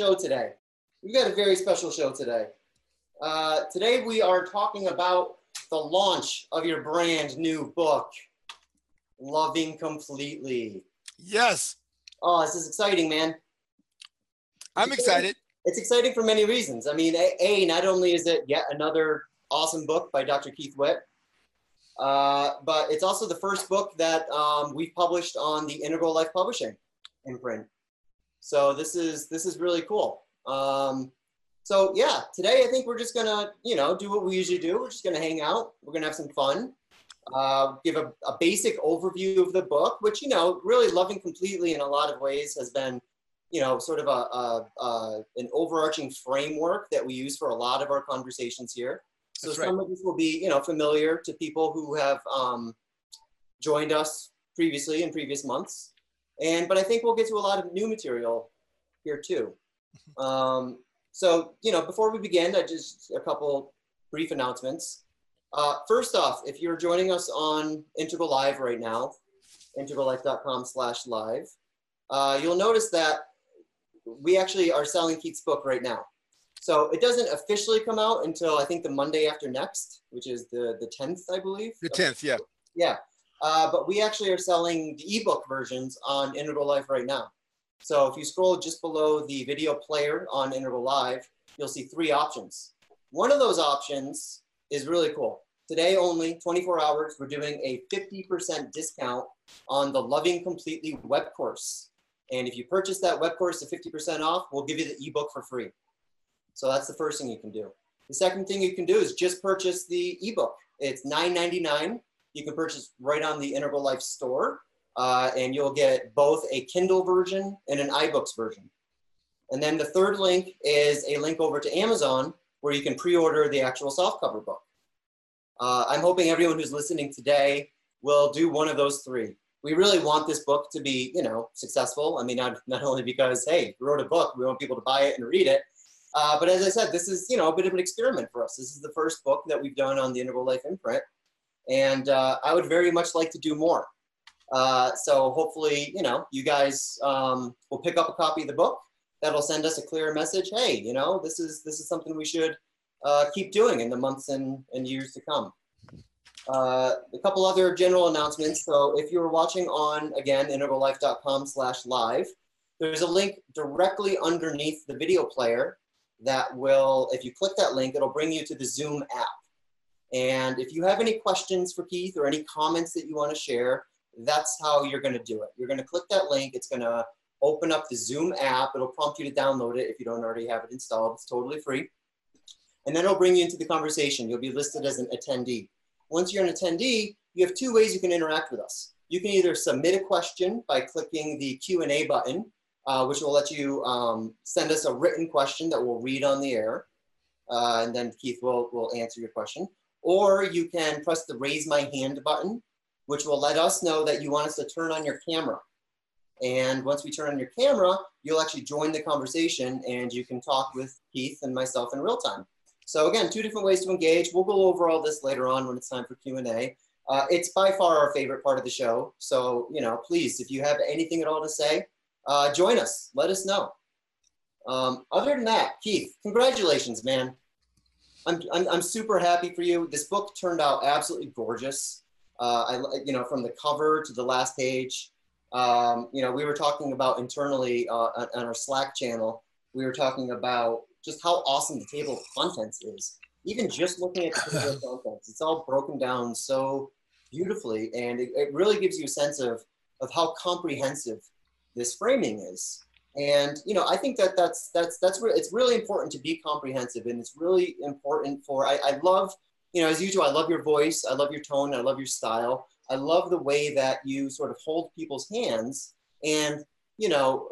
show today. We've got a very special show today. Uh, today we are talking about the launch of your brand new book, Loving Completely. Yes, Oh, this is exciting, man. I'm excited. It's exciting for many reasons. I mean, A, a not only is it yet another awesome book by Dr. Keith Witt, uh, but it's also the first book that um, we've published on the Integral Life Publishing imprint. So this is this is really cool. Um, so yeah, today I think we're just gonna you know do what we usually do. We're just gonna hang out. We're gonna have some fun. Uh, give a, a basic overview of the book, which you know really loving completely in a lot of ways has been you know sort of a, a, a an overarching framework that we use for a lot of our conversations here. So That's right. some of this will be you know familiar to people who have um, joined us previously in previous months. And but I think we'll get to a lot of new material here too. Um, so you know, before we begin, I just a couple brief announcements. Uh, first off, if you're joining us on Integral Live right now, integrallife.com/live, uh, you'll notice that we actually are selling Keith's book right now. So it doesn't officially come out until I think the Monday after next, which is the the 10th, I believe. The 10th, yeah. Yeah, uh, but we actually are selling the ebook versions on Integral Life right now. So if you scroll just below the video player on Integral Live, you'll see three options. One of those options is really cool. Today only, 24 hours, we're doing a 50% discount on the Loving Completely web course. And if you purchase that web course at 50% off, we'll give you the ebook for free. So that's the first thing you can do. The second thing you can do is just purchase the ebook. It's $9.99 you can purchase right on the Integral Life store, uh, and you'll get both a Kindle version and an iBooks version. And then the third link is a link over to Amazon where you can pre-order the actual softcover book. Uh, I'm hoping everyone who's listening today will do one of those three. We really want this book to be, you know, successful. I mean, not, not only because, hey, we wrote a book, we want people to buy it and read it, uh, but as I said, this is, you know, a bit of an experiment for us. This is the first book that we've done on the Integral Life imprint and uh, I would very much like to do more. Uh, so hopefully, you know, you guys um, will pick up a copy of the book. That'll send us a clear message. Hey, you know, this is this is something we should uh, keep doing in the months and, and years to come. Uh, a couple other general announcements. So if you're watching on again integrallife.com/live, there's a link directly underneath the video player that will, if you click that link, it'll bring you to the Zoom app. And if you have any questions for Keith or any comments that you want to share, that's how you're going to do it. You're going to click that link. It's going to open up the Zoom app. It'll prompt you to download it if you don't already have it installed. It's totally free. And then it'll bring you into the conversation. You'll be listed as an attendee. Once you're an attendee, you have two ways you can interact with us. You can either submit a question by clicking the Q&A button, uh, which will let you um, send us a written question that we'll read on the air. Uh, and then Keith will, will answer your question or you can press the raise my hand button, which will let us know that you want us to turn on your camera. And once we turn on your camera, you'll actually join the conversation and you can talk with Keith and myself in real time. So again, two different ways to engage. We'll go over all this later on when it's time for Q&A. Uh, it's by far our favorite part of the show. So, you know, please, if you have anything at all to say, uh, join us. Let us know. Um, other than that, Keith, congratulations, man. I'm, I'm, I'm super happy for you. This book turned out absolutely gorgeous. Uh, I, you know, from the cover to the last page. Um, you know, we were talking about internally uh, on, on our Slack channel. We were talking about just how awesome the table of contents is. Even just looking at the table of contents, it's all broken down so beautifully, and it, it really gives you a sense of of how comprehensive this framing is. And you know, I think that that's that's that's re- it's really important to be comprehensive, and it's really important for. I, I love, you know, as usual, I love your voice, I love your tone, I love your style, I love the way that you sort of hold people's hands, and you know,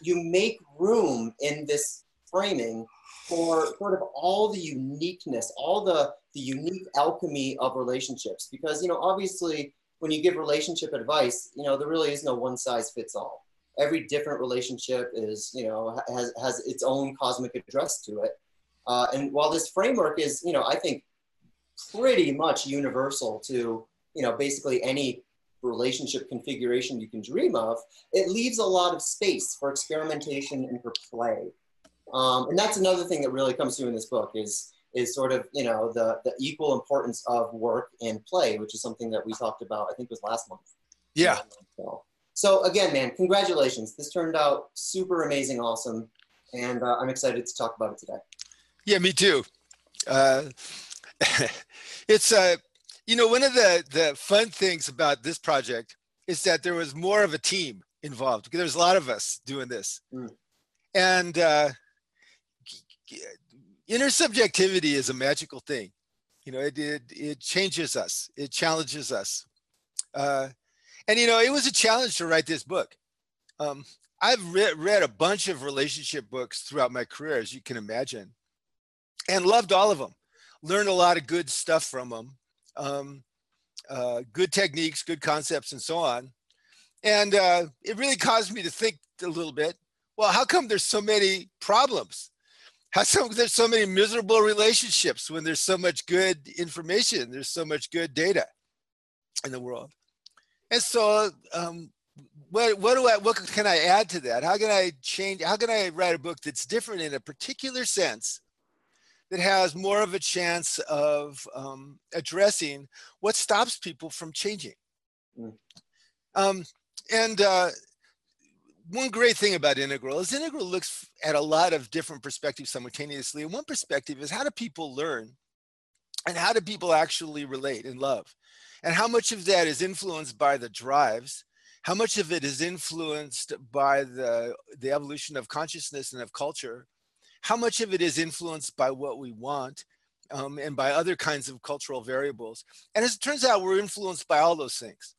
you make room in this framing for sort of all the uniqueness, all the the unique alchemy of relationships. Because you know, obviously, when you give relationship advice, you know, there really is no one size fits all every different relationship is you know has, has its own cosmic address to it uh, and while this framework is you know i think pretty much universal to you know basically any relationship configuration you can dream of, it leaves a lot of space for experimentation and for play. Um, and that's another thing that really comes through in this book is is sort of you know the the equal importance of work and play, which is something that we talked about. I think was last month. Yeah. So, so again, man, congratulations. This turned out super amazing, awesome, and uh, I'm excited to talk about it today. Yeah, me too. Uh, it's uh, you know one of the the fun things about this project is that there was more of a team involved there's a lot of us doing this, mm. and uh, intersubjectivity is a magical thing. You know, it, it, it changes us, it challenges us. Uh, and, you know, it was a challenge to write this book. Um, I've re- read a bunch of relationship books throughout my career, as you can imagine, and loved all of them. Learned a lot of good stuff from them, um, uh, good techniques, good concepts, and so on. And uh, it really caused me to think a little bit. Well, how come there's so many problems? how come there's so many miserable relationships when there's so much good information there's so much good data in the world and so um, what, what do i what can i add to that? How can i change how can i write a book that's different in a particular sense that has more of a chance of um, addressing what stops people from changing? Mm. um, and uh, one great thing about integral is integral looks at a lot of different perspectives simultaneously. And one perspective is how do people learn and how do people actually relate and love and how much of that is influenced by the drives how much of it is influenced by the the evolution of consciousness and of culture how much of it is influenced by what we want um, and by other kinds of cultural variables and as it turns out we're influenced by all those things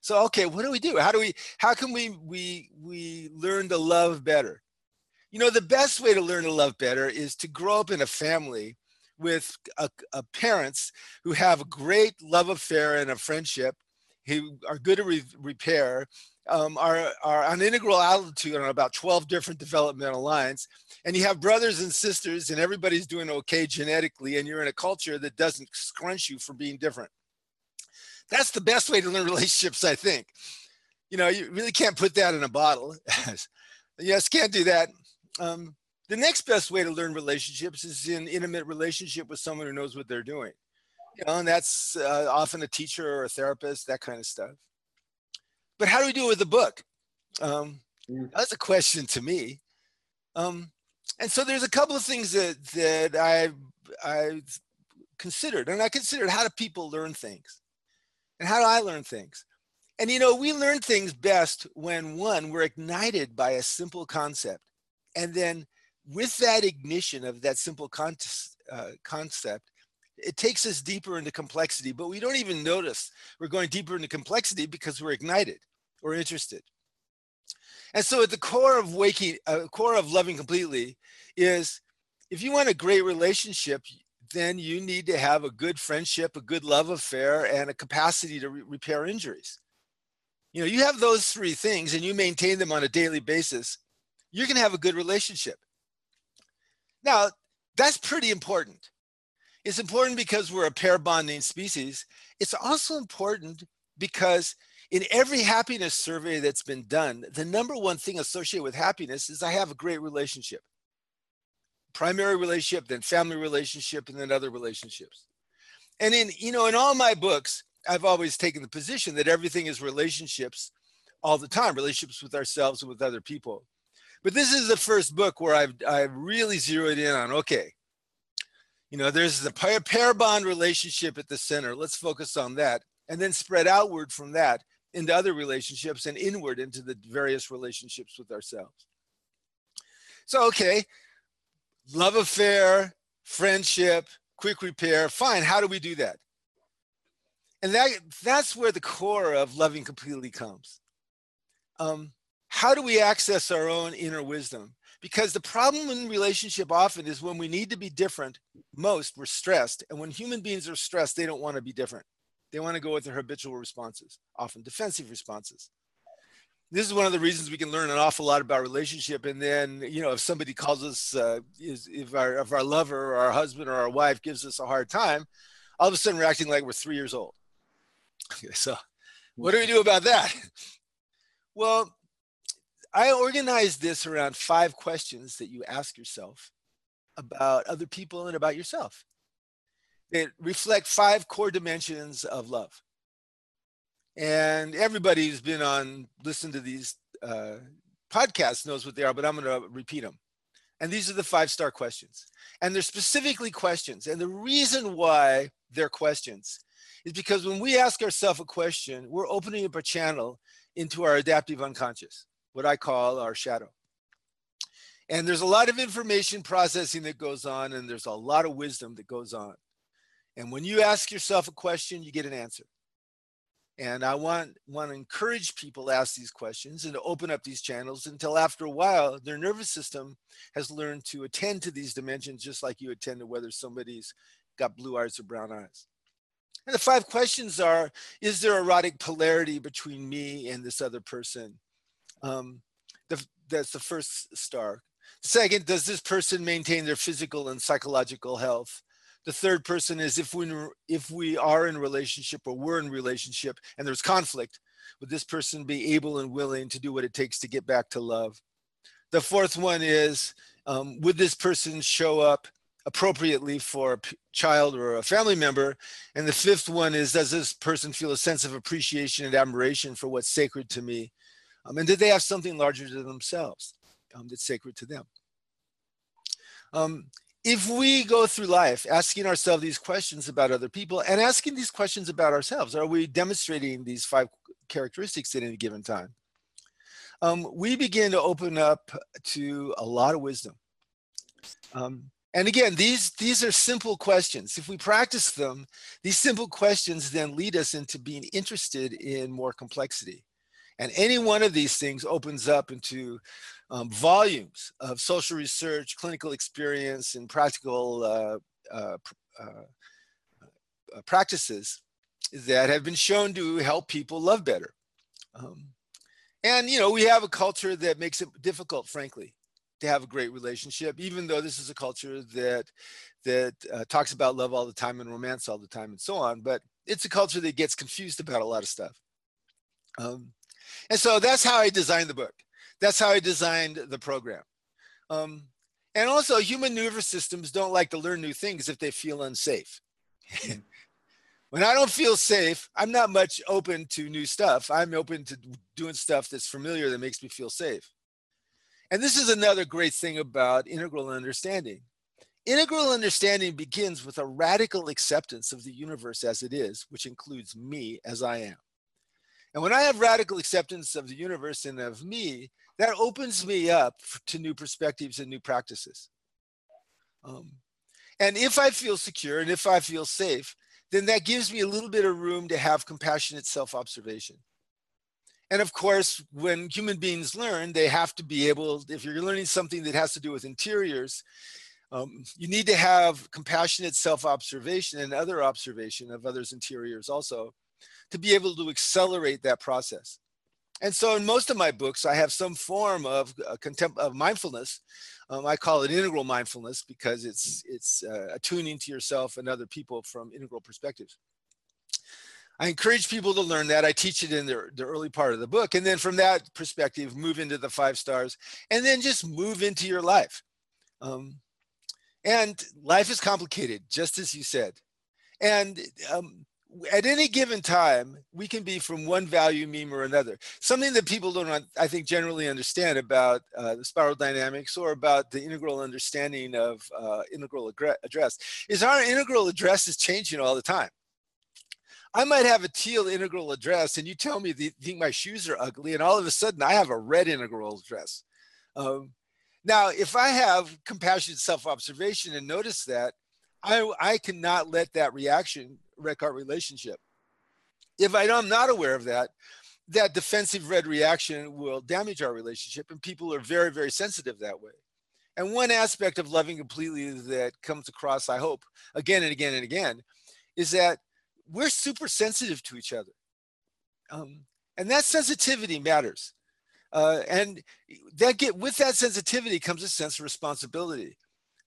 so okay, what do we do? How do we how can we we we learn to love better? You know, the best way to learn to love better is to grow up in a family with a, a parents who have a great love affair and a friendship, who are good at re- repair, um, are, are on integral altitude on about 12 different developmental lines. And you have brothers and sisters, and everybody's doing okay genetically, and you're in a culture that doesn't scrunch you for being different. That's the best way to learn relationships, I think. You know, you really can't put that in a bottle. yes, can't do that. Um, the next best way to learn relationships is in intimate relationship with someone who knows what they're doing. You know, and that's uh, often a teacher or a therapist, that kind of stuff. But how do we do it with the book? Um, mm. that's a question to me. Um, and so there's a couple of things that that I I considered, and I considered how do people learn things. And how do I learn things? And you know, we learn things best when one, we're ignited by a simple concept. And then with that ignition of that simple con- uh, concept, it takes us deeper into complexity, but we don't even notice we're going deeper into complexity because we're ignited or interested. And so at the core of waking, uh, core of loving completely is if you want a great relationship, then you need to have a good friendship, a good love affair, and a capacity to re- repair injuries. You know, you have those three things and you maintain them on a daily basis, you're going to have a good relationship. Now, that's pretty important. It's important because we're a pair bonding species. It's also important because in every happiness survey that's been done, the number one thing associated with happiness is I have a great relationship primary relationship, then family relationship, and then other relationships. And in, you know, in all my books, I've always taken the position that everything is relationships all the time, relationships with ourselves and with other people. But this is the first book where I've, I've really zeroed in on, okay, you know, there's the pair, pair bond relationship at the center. Let's focus on that. And then spread outward from that into other relationships and inward into the various relationships with ourselves. So, okay, love affair, friendship, quick repair. Fine. How do we do that? And that that's where the core of loving completely comes. Um, how do we access our own inner wisdom? Because the problem in relationship often is when we need to be different, most we're stressed. And when human beings are stressed, they don't want to be different. They want to go with their habitual responses, often defensive responses this is one of the reasons we can learn an awful lot about relationship. And then, you know, if somebody calls us, uh, is, if our if our lover or our husband or our wife gives us a hard time, all of a sudden we're acting like we're three years old. Okay, so What do we do about that? Well, I organized this around five questions that you ask yourself about other people and about yourself. It reflect five core dimensions of love. And everybody who's been on, listen to these uh, podcasts knows what they are, but I'm going to repeat them. And these are the five star questions. And they're specifically questions. And the reason why they're questions is because when we ask ourselves a question, we're opening up a channel into our adaptive unconscious, what I call our shadow. And there's a lot of information processing that goes on, and there's a lot of wisdom that goes on. And when you ask yourself a question, you get an answer. And I want, want to encourage people to ask these questions and to open up these channels until after a while, their nervous system has learned to attend to these dimensions just like you attend to whether somebody's got blue eyes or brown eyes. And the five questions are Is there erotic polarity between me and this other person? Um, the, that's the first star. Second, does this person maintain their physical and psychological health? The third person is if we if we are in relationship or we're in relationship and there's conflict, would this person be able and willing to do what it takes to get back to love? The fourth one is um, would this person show up appropriately for a child or a family member? And the fifth one is does this person feel a sense of appreciation and admiration for what's sacred to me? Um, and did they have something larger than themselves um, that's sacred to them? Um, if we go through life asking ourselves these questions about other people and asking these questions about ourselves, are we demonstrating these five characteristics at any given time? Um, we begin to open up to a lot of wisdom. Um, and again, these, these are simple questions. If we practice them, these simple questions then lead us into being interested in more complexity. And any one of these things opens up into um, volumes of social research, clinical experience, and practical uh, uh, uh, uh, practices that have been shown to help people love better. Um, and, you know, we have a culture that makes it difficult, frankly, to have a great relationship, even though this is a culture that that uh, talks about love all the time and romance all the time and so on. But it's a culture that gets confused about a lot of stuff. Um, and so that's how I designed the book. That's how I designed the program. Um, and also, human nervous systems don't like to learn new things if they feel unsafe. when I don't feel safe, I'm not much open to new stuff. I'm open to doing stuff that's familiar that makes me feel safe. And this is another great thing about integral understanding. Integral understanding begins with a radical acceptance of the universe as it is, which includes me as I am. And when I have radical acceptance of the universe and of me, that opens me up to new perspectives and new practices. Um, and if I feel secure and if I feel safe, then that gives me a little bit of room to have compassionate self observation. And of course, when human beings learn, they have to be able, if you're learning something that has to do with interiors, um, you need to have compassionate self observation and other observation of others' interiors also to be able to accelerate that process. And so in most of my books, I have some form of uh, contempt of mindfulness. Um, I call it integral mindfulness because it's it's uh, attuning to yourself and other people from integral perspectives. I encourage people to learn that. I teach it in the, the early part of the book. And then from that perspective, move into the five stars and then just move into your life. Um, and life is complicated, just as you said. And um, at any given time, we can be from one value meme or another. Something that people don't, I think, generally understand about uh, the spiral dynamics or about the integral understanding of uh, integral address is our integral address is changing all the time. I might have a teal integral address, and you tell me you think my shoes are ugly, and all of a sudden I have a red integral address. Um, now, if I have compassionate self-observation and notice that, I, I cannot let that reaction wreck our relationship. If I'm not aware of that, that defensive red reaction will damage our relationship, and people are very, very sensitive that way. And one aspect of loving completely that comes across, I hope, again and again and again, is that we're super sensitive to each other. Um, and that sensitivity matters. Uh, and that get with that sensitivity comes a sense of responsibility.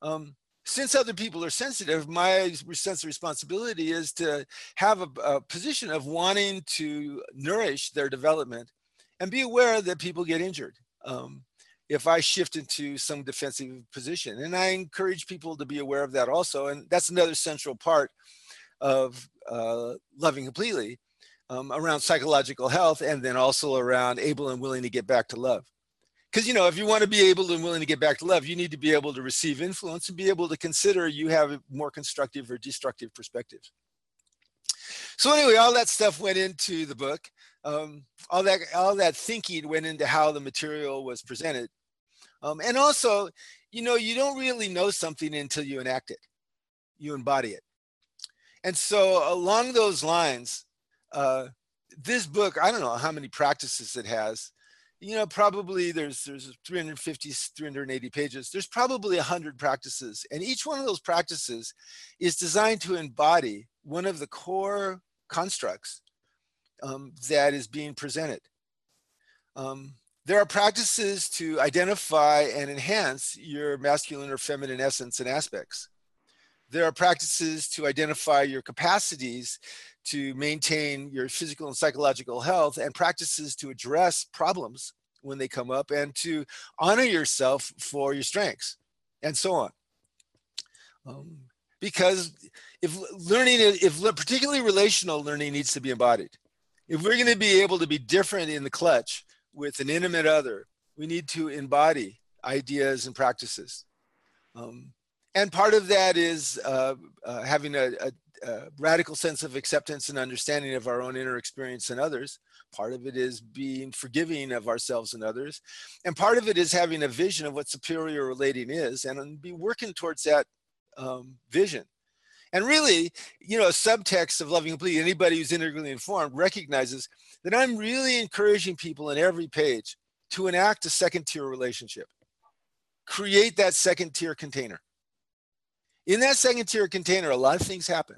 Um, since other people are sensitive, my sense of responsibility is to have a, a, position of wanting to nourish their development and be aware that people get injured um, if I shift into some defensive position. And I encourage people to be aware of that also. And that's another central part of uh, loving completely um, around psychological health and then also around able and willing to get back to love because you know if you want to be able and willing to get back to love you need to be able to receive influence and be able to consider you have a more constructive or destructive perspective. So anyway all that stuff went into the book. Um, all that all that thinking went into how the material was presented. Um, and also you know you don't really know something until you enact it. You embody it. And so along those lines uh, this book i don't know how many practices it has you know probably there's there's 350 380 pages. There's probably 100 practices and each one of those practices is designed to embody one of the core constructs um, that is being presented. Um, there are practices to identify and enhance your masculine or feminine essence and aspects. There are practices to identify your capacities to maintain your physical and psychological health and practices to address problems when they come up and to honor yourself for your strengths and so on. Um, because if learning, if particularly relational learning needs to be embodied, if we're going to be able to be different in the clutch with an intimate other, we need to embody ideas and practices. Um, and part of that is uh, uh, having a, a, a, radical sense of acceptance and understanding of our own inner experience and others. Part of it is being forgiving of ourselves and others. And part of it is having a vision of what superior relating is and be working towards that um, vision. And really, you know, a subtext of loving completely, anybody who's integrally informed recognizes that I'm really encouraging people in every page to enact a second tier relationship. Create that second tier container in that second tier container, a lot of things happen.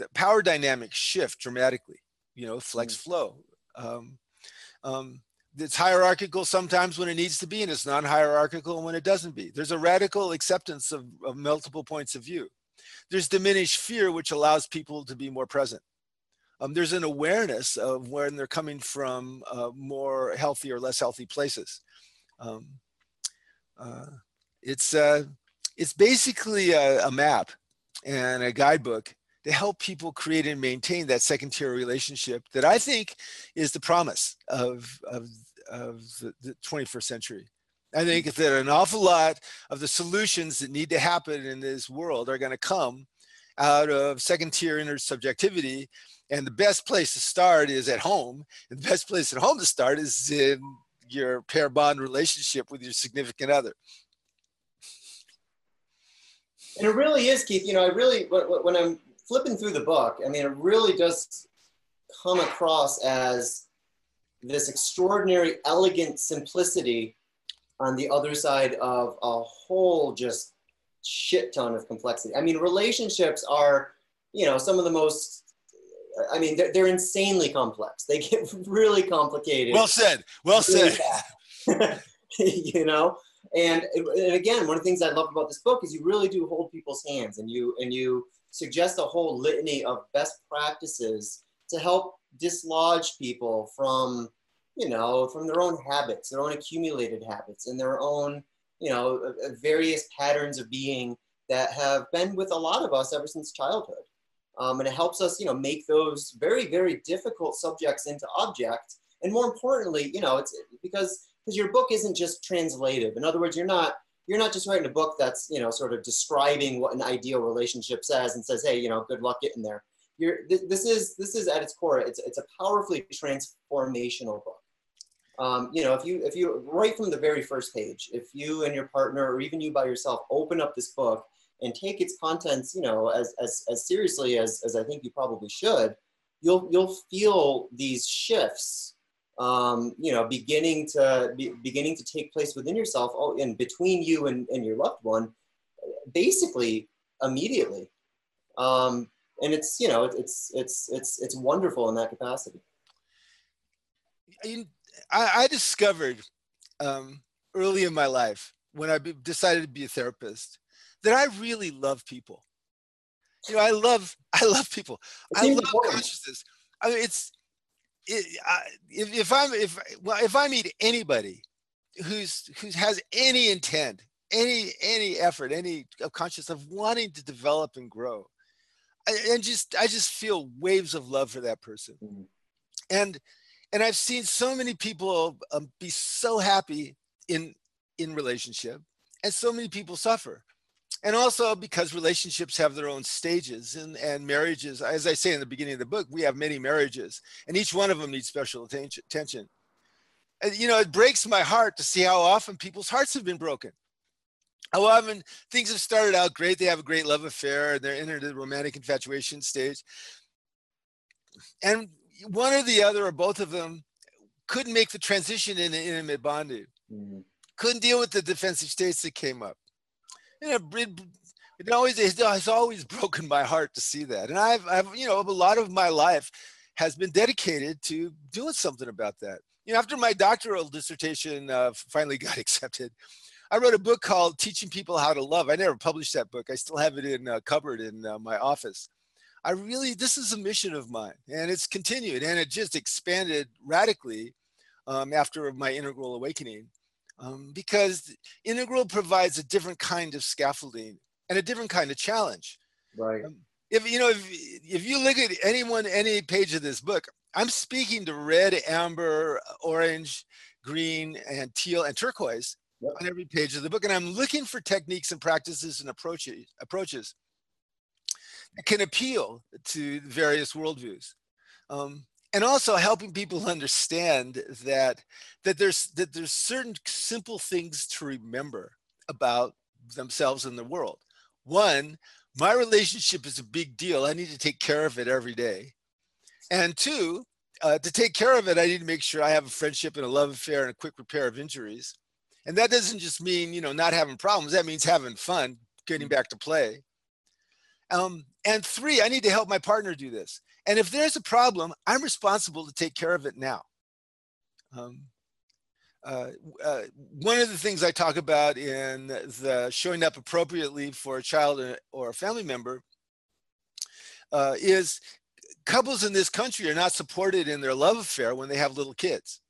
The power dynamics shift dramatically, you know, flex mm. flow. Um, um, it's hierarchical sometimes when it needs to be, and it's non hierarchical when it doesn't be. There's a radical acceptance of, of multiple points of view. There's diminished fear, which allows people to be more present. Um, there's an awareness of when they're coming from uh, more healthy or less healthy places. Um, uh, it's uh, it's basically a, a map and a guidebook to help people create and maintain that second tier relationship that I think is the promise of, of, of the, the 21st century. I think that an awful lot of the solutions that need to happen in this world are going to come out of second tier intersubjectivity. And the best place to start is at home. And the best place at home to start is in your pair bond relationship with your significant other and it really is, Keith. You know, I really when I'm flipping through the book, I mean, it really does come across as this extraordinary, elegant simplicity on the other side of a whole just shit ton of complexity. I mean, relationships are, you know, some of the most. I mean, they're, they're insanely complex. They get really complicated. Well said. Well said. you know, and, and again, one of the things I love about this book is you really do hold people's hands and you and you suggest a whole litany of best practices to help dislodge people from you know from their own habits their own accumulated habits and their own you know uh, uh, various patterns of being that have been with a lot of us ever since childhood um, and it helps us you know make those very very difficult subjects into objects and more importantly you know it's because because your book isn't just translative. In other words, you're not you're not just writing a book that's you know sort of describing what an ideal relationship says and says, hey, you know, good luck getting there. You're this is this is at its core. It's it's a powerfully transformational book. Um, you know, if you if you right from the very first page, if you and your partner or even you by yourself open up this book and take its contents, you know, as as as seriously as as I think you probably should, you'll you'll feel these shifts um, you know, beginning to be, beginning to take place within yourself, oh, and between you and, and your loved one, basically immediately. Um, and it's you know it's it's it's it's wonderful in that capacity. I, I discovered um, early in my life when I decided to be a therapist that I really love people. You know, I love I love people. I love important. consciousness. I mean, it's if, if I'm if well if I meet anybody who's who has any intent, any any effort, any conscious of wanting to develop and grow, I, and just I just feel waves of love for that person, mm-hmm. and and I've seen so many people um, be so happy in in relationship, and so many people suffer and also because relationships have their own stages and, and marriages as i say in the beginning of the book we have many marriages and each one of them needs special attention. And you know it breaks my heart to see how often people's hearts have been broken. How often things have started out great they have a great love affair and they're in the romantic infatuation stage. And one or the other or both of them couldn't make the transition in into intimate bonding. Mm-hmm. couldn't deal with the defensive states that came up you know, it, it always it's always broken my heart to see that. And I've, I've, you know, a lot of my life has been dedicated to doing something about that. You know, after my doctoral dissertation uh, finally got accepted, I wrote a book called Teaching People How to Love. I never published that book. I still have it in a cupboard in uh, my office. I really, this is a mission of mine, and it's continued, and it just expanded radically um, after my integral awakening um, because integral provides a different kind of scaffolding and a different kind of challenge. Right. Um, if you know, if if you look at anyone, any page of this book, I'm speaking to red, amber, orange, green, and teal and turquoise yep. on every page of the book, and I'm looking for techniques and practices and approaches approaches that can appeal to various worldviews. Um, and also helping people understand that that there's that there's certain simple things to remember about themselves and the world. One my relationship is a big deal. I need to take care of it every day. And two uh, to take care of it i need to make sure i have a friendship and a love affair and a quick repair of injuries. And that doesn't just mean you know not having problems. That means having fun getting mm. back to play. Um, and three i need to help my partner do this and if there's a problem, I'm responsible to take care of it now. Um, uh, uh, one of the things I talk about in the showing up appropriately for a child or a family member uh, is couples in this country are not supported in their love affair when they have little kids.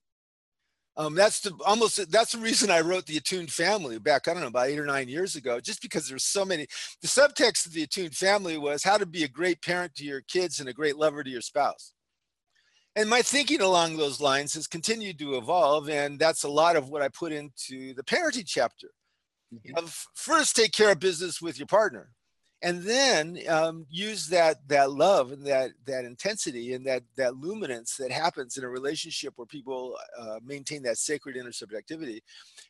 Um, that's the almost that's the reason I wrote the attuned family back I don't know about eight or nine years ago. Just because there's so many. The subtext of the attuned family was how to be a great parent to your kids and a great lover to your spouse. And my thinking along those lines has continued to evolve, and that's a lot of what I put into the parenting chapter. You know, first, take care of business with your partner and then um, use that that love and that that intensity and that that luminance that happens in a relationship where people uh, maintain that sacred intersubjectivity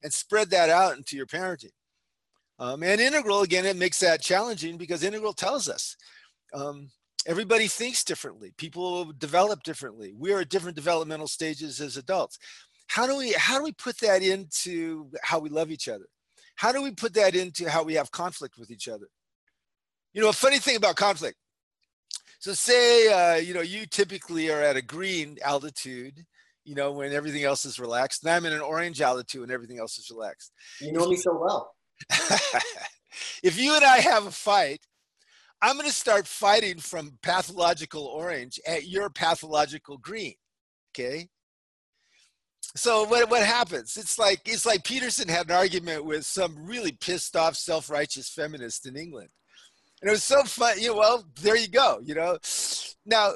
and spread that out into your parenting. Um, and integral again it makes that challenging because integral tells us um, everybody thinks differently. People develop differently. We are at different developmental stages as adults. How do we how do we put that into how we love each other? How do we put that into how we have conflict with each other you know, a funny thing about conflict. So say, uh, you know, you typically are at a green altitude, you know, when everything else is relaxed. And I'm in an orange altitude and everything else is relaxed. You know me so well. if you and I have a fight, I'm going to start fighting from pathological orange at your pathological green. Okay. So what, what happens? It's like it's like Peterson had an argument with some really pissed off self-righteous feminist in England and it was so fun. You know, well, there you go. You know, now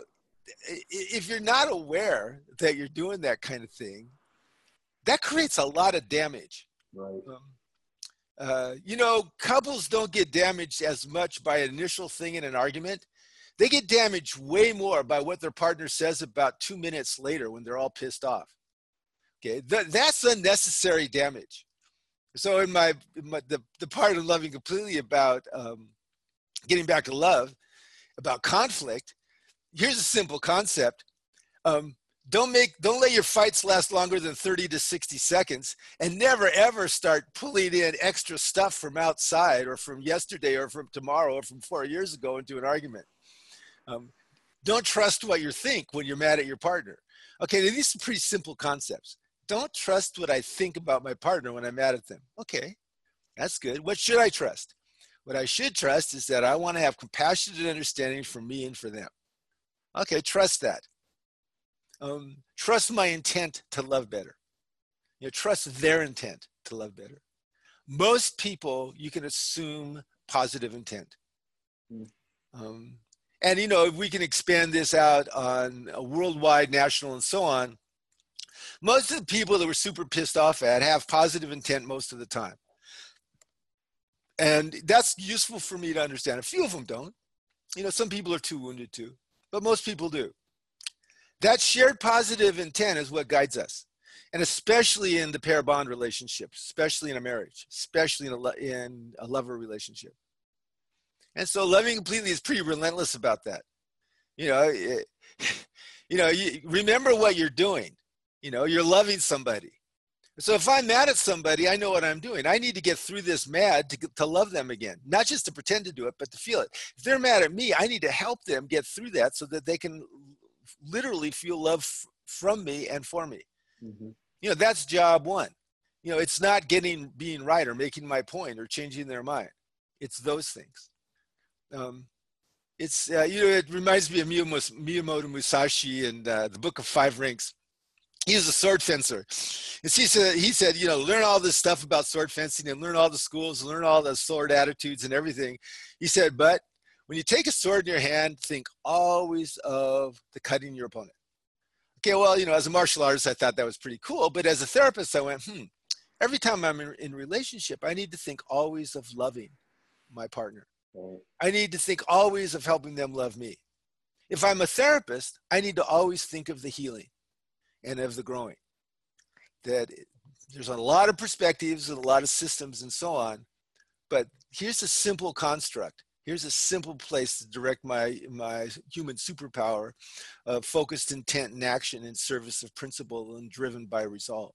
if you're not aware that you're doing that kind of thing, that creates a lot of damage. Right. Um, uh, you know, couples don't get damaged as much by an initial thing in an argument. They get damaged way more by what their partner says about two minutes later when they're all pissed off. Okay, Th- that's unnecessary damage. So in my, in my, the the part of loving completely about um, getting back to love, about conflict, here's a simple concept. Um, don't make don't let your fights last longer than 30 to 60 seconds and never ever start pulling in extra stuff from outside or from yesterday or from tomorrow or from four years ago into an argument. Um, don't trust what you think when you're mad at your partner. Okay these are pretty simple concepts. Don't trust what i think about my partner when i'm mad at them. Okay that's good. What should i trust What I should trust is that I want to have compassionate understanding for me and for them. Okay, trust that. Um, trust my intent to love better. You know, trust their intent to love better. Most people, you can assume positive intent. Mm. Um, and you know, if we can expand this out on a worldwide, national, and so on, most of the people that we're super pissed off at have positive intent most of the time. And that's useful for me to understand. A few of them don't. You know, some people are too wounded to, but most people do. That shared positive intent is what guides us. And especially in the pair bond relationship, especially in a marriage, especially in a, in a lover relationship. And so loving completely is pretty relentless about that. You know, it, you know, you remember what you're doing. You know, you're loving somebody. So if I'm mad at somebody, I know what I'm doing. I need to get through this mad to, to love them again, not just to pretend to do it, but to feel it. If they're mad at me, I need to help them get through that so that they can literally feel love f- from me and for me. Mm-hmm. You know, that's job one. You know, it's not getting being right or making my point or changing their mind. It's those things. Um, it's uh, you know it reminds me of Miyamoto Musashi and uh, the Book of Five Rings. He was a sword fencer, and he said he said you know learn all this stuff about sword fencing and learn all the schools, learn all the sword attitudes and everything. He said, but when you take a sword in your hand, think always of the cutting your opponent. Okay, well you know as a martial artist, I thought that was pretty cool, but as a therapist, I went hmm. Every time I'm in, in relationship, I need to think always of loving my partner I need to think always of helping them love me. If I'm a therapist, I need to always think of the healing and of the growing. That there's a lot of perspectives and a lot of systems and so on, but here's a simple construct. Here's a simple place to direct my, my human superpower of focused intent and action in service of principle and driven by result.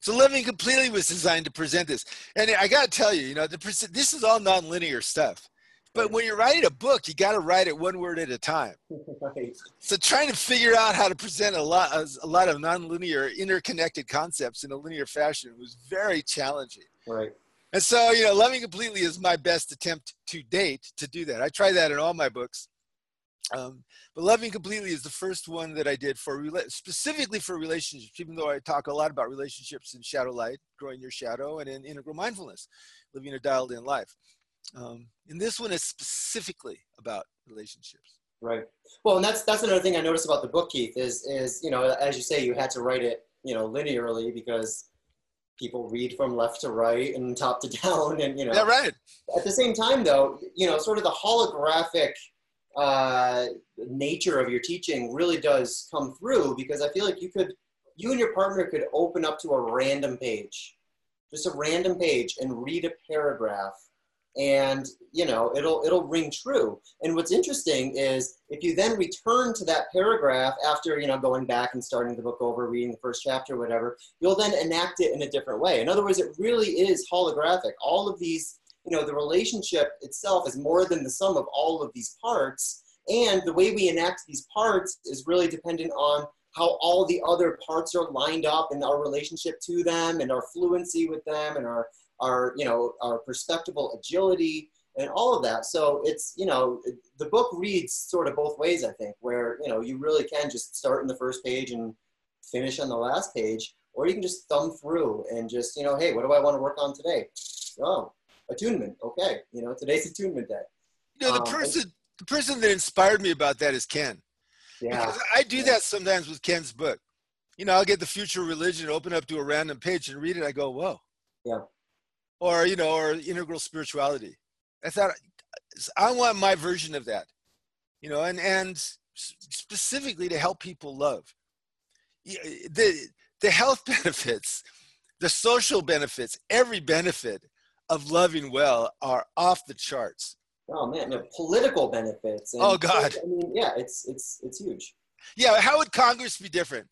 So living completely was designed to present this. And I got to tell you, you know, the, this is all nonlinear stuff. But when you're writing a book, you got to write it one word at a time. Right. So trying to figure out how to present a lot, a lot of nonlinear, interconnected concepts in a linear fashion was very challenging. Right. And so, you know, loving completely is my best attempt to date to do that. I try that in all my books. Um, but Loving Completely is the first one that I did for specifically for relationships, even though I talk a lot about relationships in shadow light, growing your shadow, and in integral mindfulness, living a dialed in life. Um, and this one is specifically about relationships. Right. Well, and that's that's another thing I noticed about the book, Keith, is is you know as you say you had to write it you know linearly because people read from left to right and top to down, and you know. Yeah, right. At the same time, though, you know, sort of the holographic uh, nature of your teaching really does come through because I feel like you could, you and your partner could open up to a random page, just a random page and read a paragraph and you know it'll it'll ring true. And what's interesting is if you then return to that paragraph after you know going back and starting the book over reading the first chapter whatever you'll then enact it in a different way. In other words it really is holographic. All of these you know, the relationship itself is more than the sum of all of these parts. And the way we enact these parts is really dependent on how all the other parts are lined up and our relationship to them and our fluency with them and our, our you know, our perspectival agility and all of that. So it's, you know, the book reads sort of both ways, I think, where, you know, you really can just start in the first page and finish on the last page, or you can just thumb through and just, you know, hey, what do I want to work on today? Oh, attunement. Okay, you know, today's attunement day. You know, the um, person and, the person that inspired me about that is Ken. Yeah. Because I do that sometimes with Ken's book. You know, I'll get the future religion, open up to a random page and read it. I go, whoa. Yeah. Or, you know, or integral spirituality. I thought I want my version of that. You know, and and specifically to help people love. The the health benefits, the social benefits, every benefit of loving well are off the charts. Oh man, the political benefits. And, oh God. I mean, yeah, it's it's it's huge. Yeah, how would Congress be different?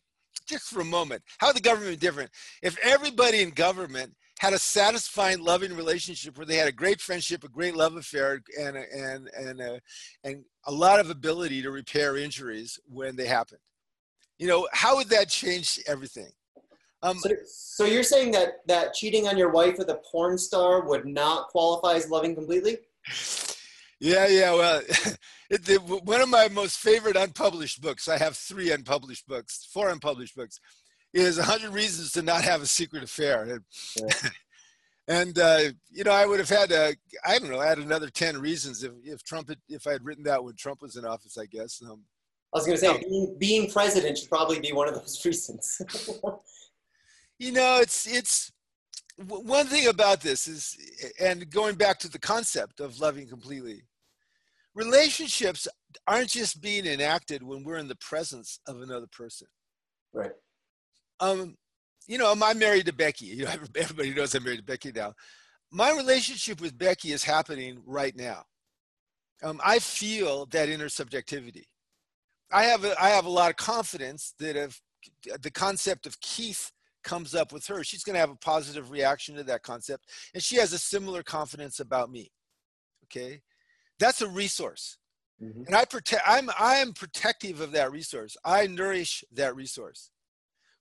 Just for a moment, how would the government be different if everybody in government had a satisfying, loving relationship where they had a great friendship, a great love affair, and and and a, and a lot of ability to repair injuries when they happened? You know, how would that change everything? Um, so, so you're saying that that cheating on your wife with a porn star would not qualify as loving completely? Yeah, yeah. Well, it, the, one of my most favorite unpublished books. I have three unpublished books, four unpublished books. Is 100 Reasons to Not Have a Secret Affair. And, yeah. and uh, you know, I would have had I don't know, add another 10 reasons if, if Trump had, if I had written that when Trump was in office, I guess. Um, I was going to say, being, being president should probably be one of those reasons. you know, it's it's one thing about this is, and going back to the concept of loving completely, relationships aren't just being enacted when we're in the presence of another person. Right. Um, you know, I'm married to Becky. You know, everybody knows I'm married to Becky now. My relationship with Becky is happening right now. Um, I feel that intersubjectivity. I have a, I have a lot of confidence that if the concept of Keith comes up with her, she's going to have a positive reaction to that concept. And she has a similar confidence about me. Okay. That's a resource. Mm-hmm. And I protect, I'm, I am protective of that resource. I nourish that resource.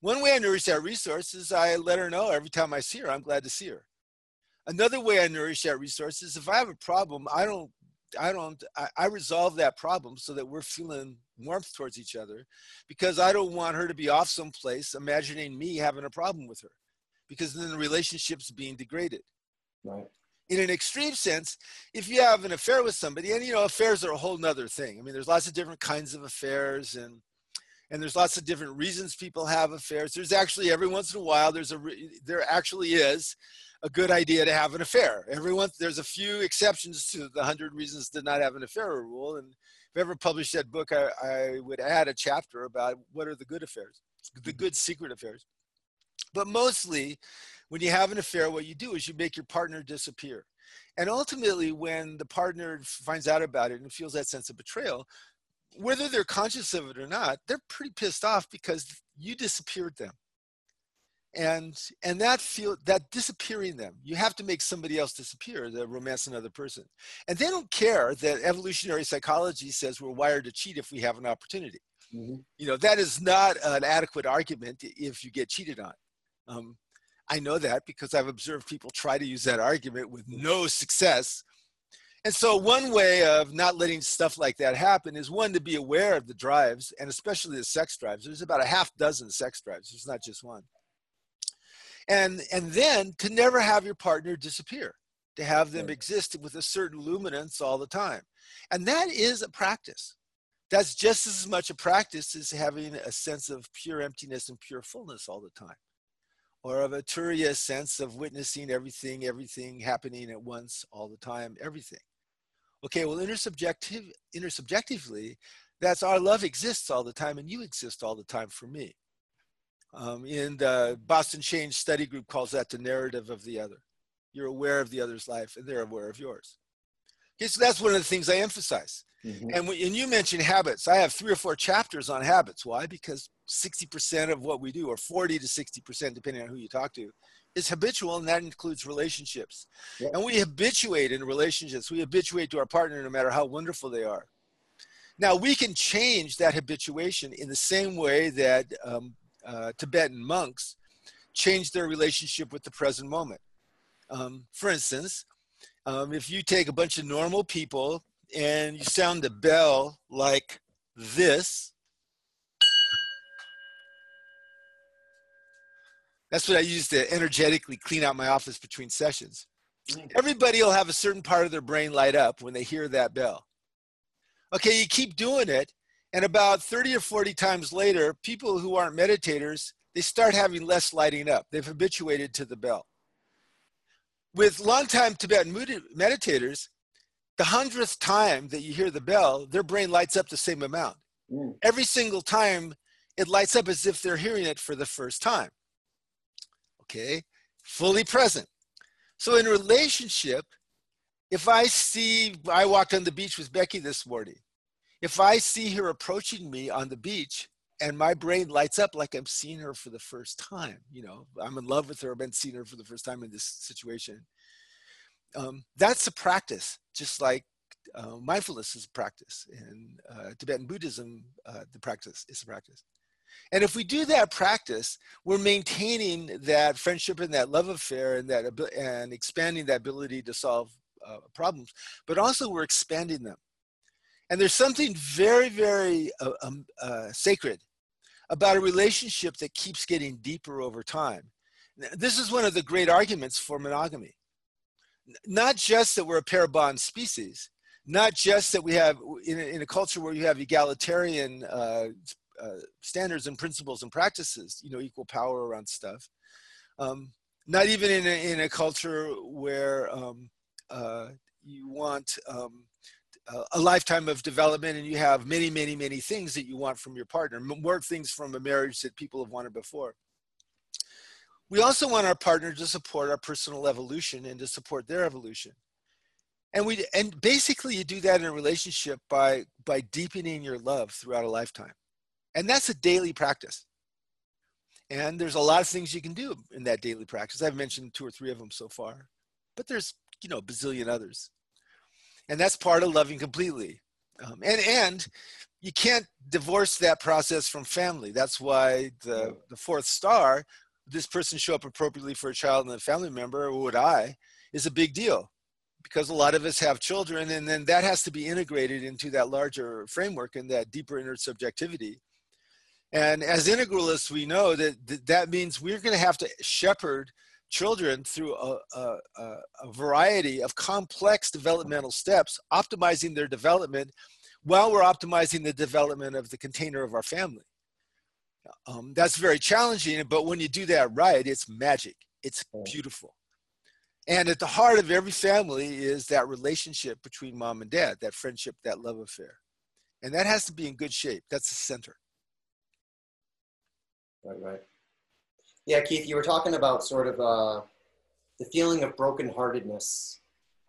One way I nourish that resource is I let her know every time I see her, I'm glad to see her. Another way I nourish that resource is if I have a problem, I don't, I don't, I, I resolve that problem so that we're feeling warmth towards each other because I don't want her to be off someplace imagining me having a problem with her because then the relationship's being degraded. Right. In an extreme sense, if you have an affair with somebody, and you know, affairs are a whole nother thing. I mean, there's lots of different kinds of affairs and and there's lots of different reasons people have affairs. There's actually every once in a while there's a there actually is a good idea to have an affair. Everyone there's a few exceptions to the hundred reasons to not have an affair rule, and if I ever published that book, I, I would add a chapter about what are the good affairs, the mm-hmm. good secret affairs. But mostly, when you have an affair, what you do is you make your partner disappear. And ultimately, when the partner finds out about it and feels that sense of betrayal, whether they're conscious of it or not, they're pretty pissed off because you disappeared them. And and that feel that disappearing them you have to make somebody else disappear the romance another person. And they don't care that evolutionary psychology says we're wired to cheat if we have an opportunity. Mm-hmm. you know that is not an adequate argument if you get cheated on. Um, i know that because i've observed people try to use that argument with no success and so one way of not letting stuff like that happen is one to be aware of the drives and especially the sex drives. There's about a half dozen sex drives. There's not just one. And and then to never have your partner disappear to have them exist with a certain luminance all the time. And that is a practice. That's just as much a practice as having a sense of pure emptiness and pure fullness all the time or of a turiya sense of witnessing everything everything happening at once all the time everything okay well intersubjective intersubjectively that's our love exists all the time and you exist all the time for me um, in the Boston Change Study Group calls that the narrative of the other. You're aware of the other's life and they're aware of yours. Okay, so that's one of the things I emphasize. Mm-hmm. And when and you mentioned habits, I have three or four chapters on habits. Why? Because 60% of what we do, or 40 to 60%, depending on who you talk to, is habitual, and that includes relationships. Yep. And we habituate in relationships. We habituate to our partner no matter how wonderful they are. Now, we can change that habituation in the same way that um, uh, Tibetan monks change their relationship with the present moment. Um, for instance, um, if you take a bunch of normal people and you sound the bell like this, that's what I use to energetically clean out my office between sessions. Everybody will have a certain part of their brain light up when they hear that bell. Okay, you keep doing it, and about 30 or 40 times later, people who aren't meditators, they start having less lighting up. They've habituated to the bell. With long-time Tibetan meditators, the hundredth time that you hear the bell, their brain lights up the same amount. Mm. Every single time, it lights up as if they're hearing it for the first time. Okay, fully present. So in relationship, if I see, I walked on the beach with Becky this morning if I see her approaching me on the beach and my brain lights up like I'm seeing her for the first time, you know, I'm in love with her, I've been seeing her for the first time in this situation. Um, that's a practice, just like uh, mindfulness is a practice, and uh, Tibetan Buddhism, uh, the practice is a practice. And if we do that practice, we're maintaining that friendship and that love affair and that and expanding that ability to solve uh, problems, but also we're expanding them. And there's something very, very uh, um, uh, sacred about a relationship that keeps getting deeper over time. This is one of the great arguments for monogamy. Not just that we're a pair bond species, not just that we have in a, in a culture where you have egalitarian uh, uh, standards and principles and practices, you know, equal power around stuff. Um, not even in a, in a culture where um, uh, you want um, a lifetime of development and you have many, many, many things that you want from your partner, more things from a marriage that people have wanted before. We also want our partner to support our personal evolution and to support their evolution. And we and basically you do that in a relationship by by deepening your love throughout a lifetime. And that's a daily practice. And there's a lot of things you can do in that daily practice. I've mentioned two or three of them so far, but there's, you know, a bazillion others. And that's part of loving completely. Um, and and you can't divorce that process from family. That's why the the fourth star this person show up appropriately for a child and a family member or would i is a big deal. Because a lot of us have children and then that has to be integrated into that larger framework and that deeper intersubjectivity and as integralists we know that that means we're going to have to shepherd children through a, a, a, variety of complex developmental steps, optimizing their development while we're optimizing the development of the container of our family. Um, that's very challenging, but when you do that right, it's magic. It's beautiful. And at the heart of every family is that relationship between mom and dad, that friendship, that love affair. And that has to be in good shape. That's the center. Right, right. Yeah, Keith, you were talking about sort of uh, the feeling of brokenheartedness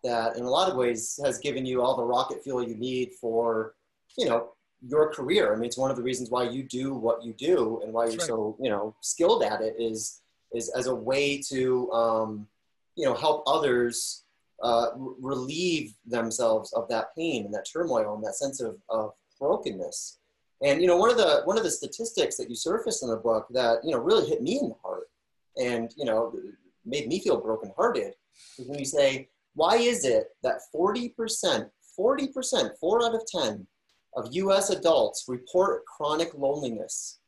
that, in a lot of ways, has given you all the rocket fuel you need for, you know, your career. I mean, it's one of the reasons why you do what you do and why you're right. so, you know, skilled at it is is as a way to, um, you know, help others uh, relieve themselves of that pain and that turmoil and that sense of, of brokenness. And you know, one of the one of the statistics that you surface in the book that you know really hit me in the heart, and you know, made me feel brokenhearted, is when you say, why is it that 40%, 40%, four out of 10 of U.S. adults report chronic loneliness,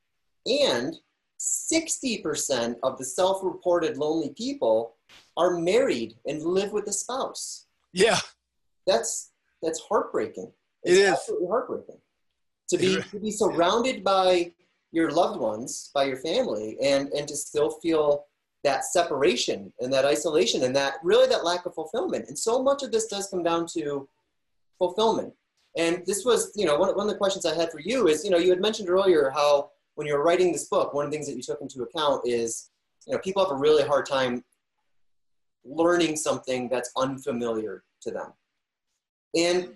and 60% of the self-reported lonely people are married and live with a spouse. Yeah, that's that's heartbreaking. It's it is absolutely heartbreaking to be to be surrounded by your loved ones, by your family, and and to still feel that separation and that isolation and that really that lack of fulfillment. And so much of this does come down to fulfillment. And this was, you know, one, one of the questions I had for you is, you know, you had mentioned earlier how when you were writing this book, one of the things that you took into account is, you know, people have a really hard time learning something that's unfamiliar to them. And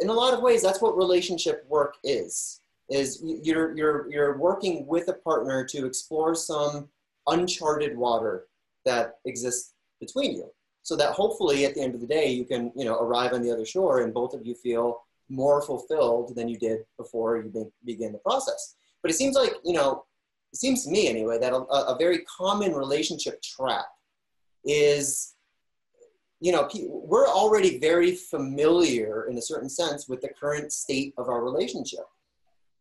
in a lot of ways, that's what relationship work is. Is you're you're you're working with a partner to explore some uncharted water that exists between you, so that hopefully at the end of the day you can you know arrive on the other shore and both of you feel more fulfilled than you did before you be, begin the process. But it seems like you know, it seems to me anyway that a, a very common relationship trap is you know, we're already very familiar in a certain sense with the current state of our relationship,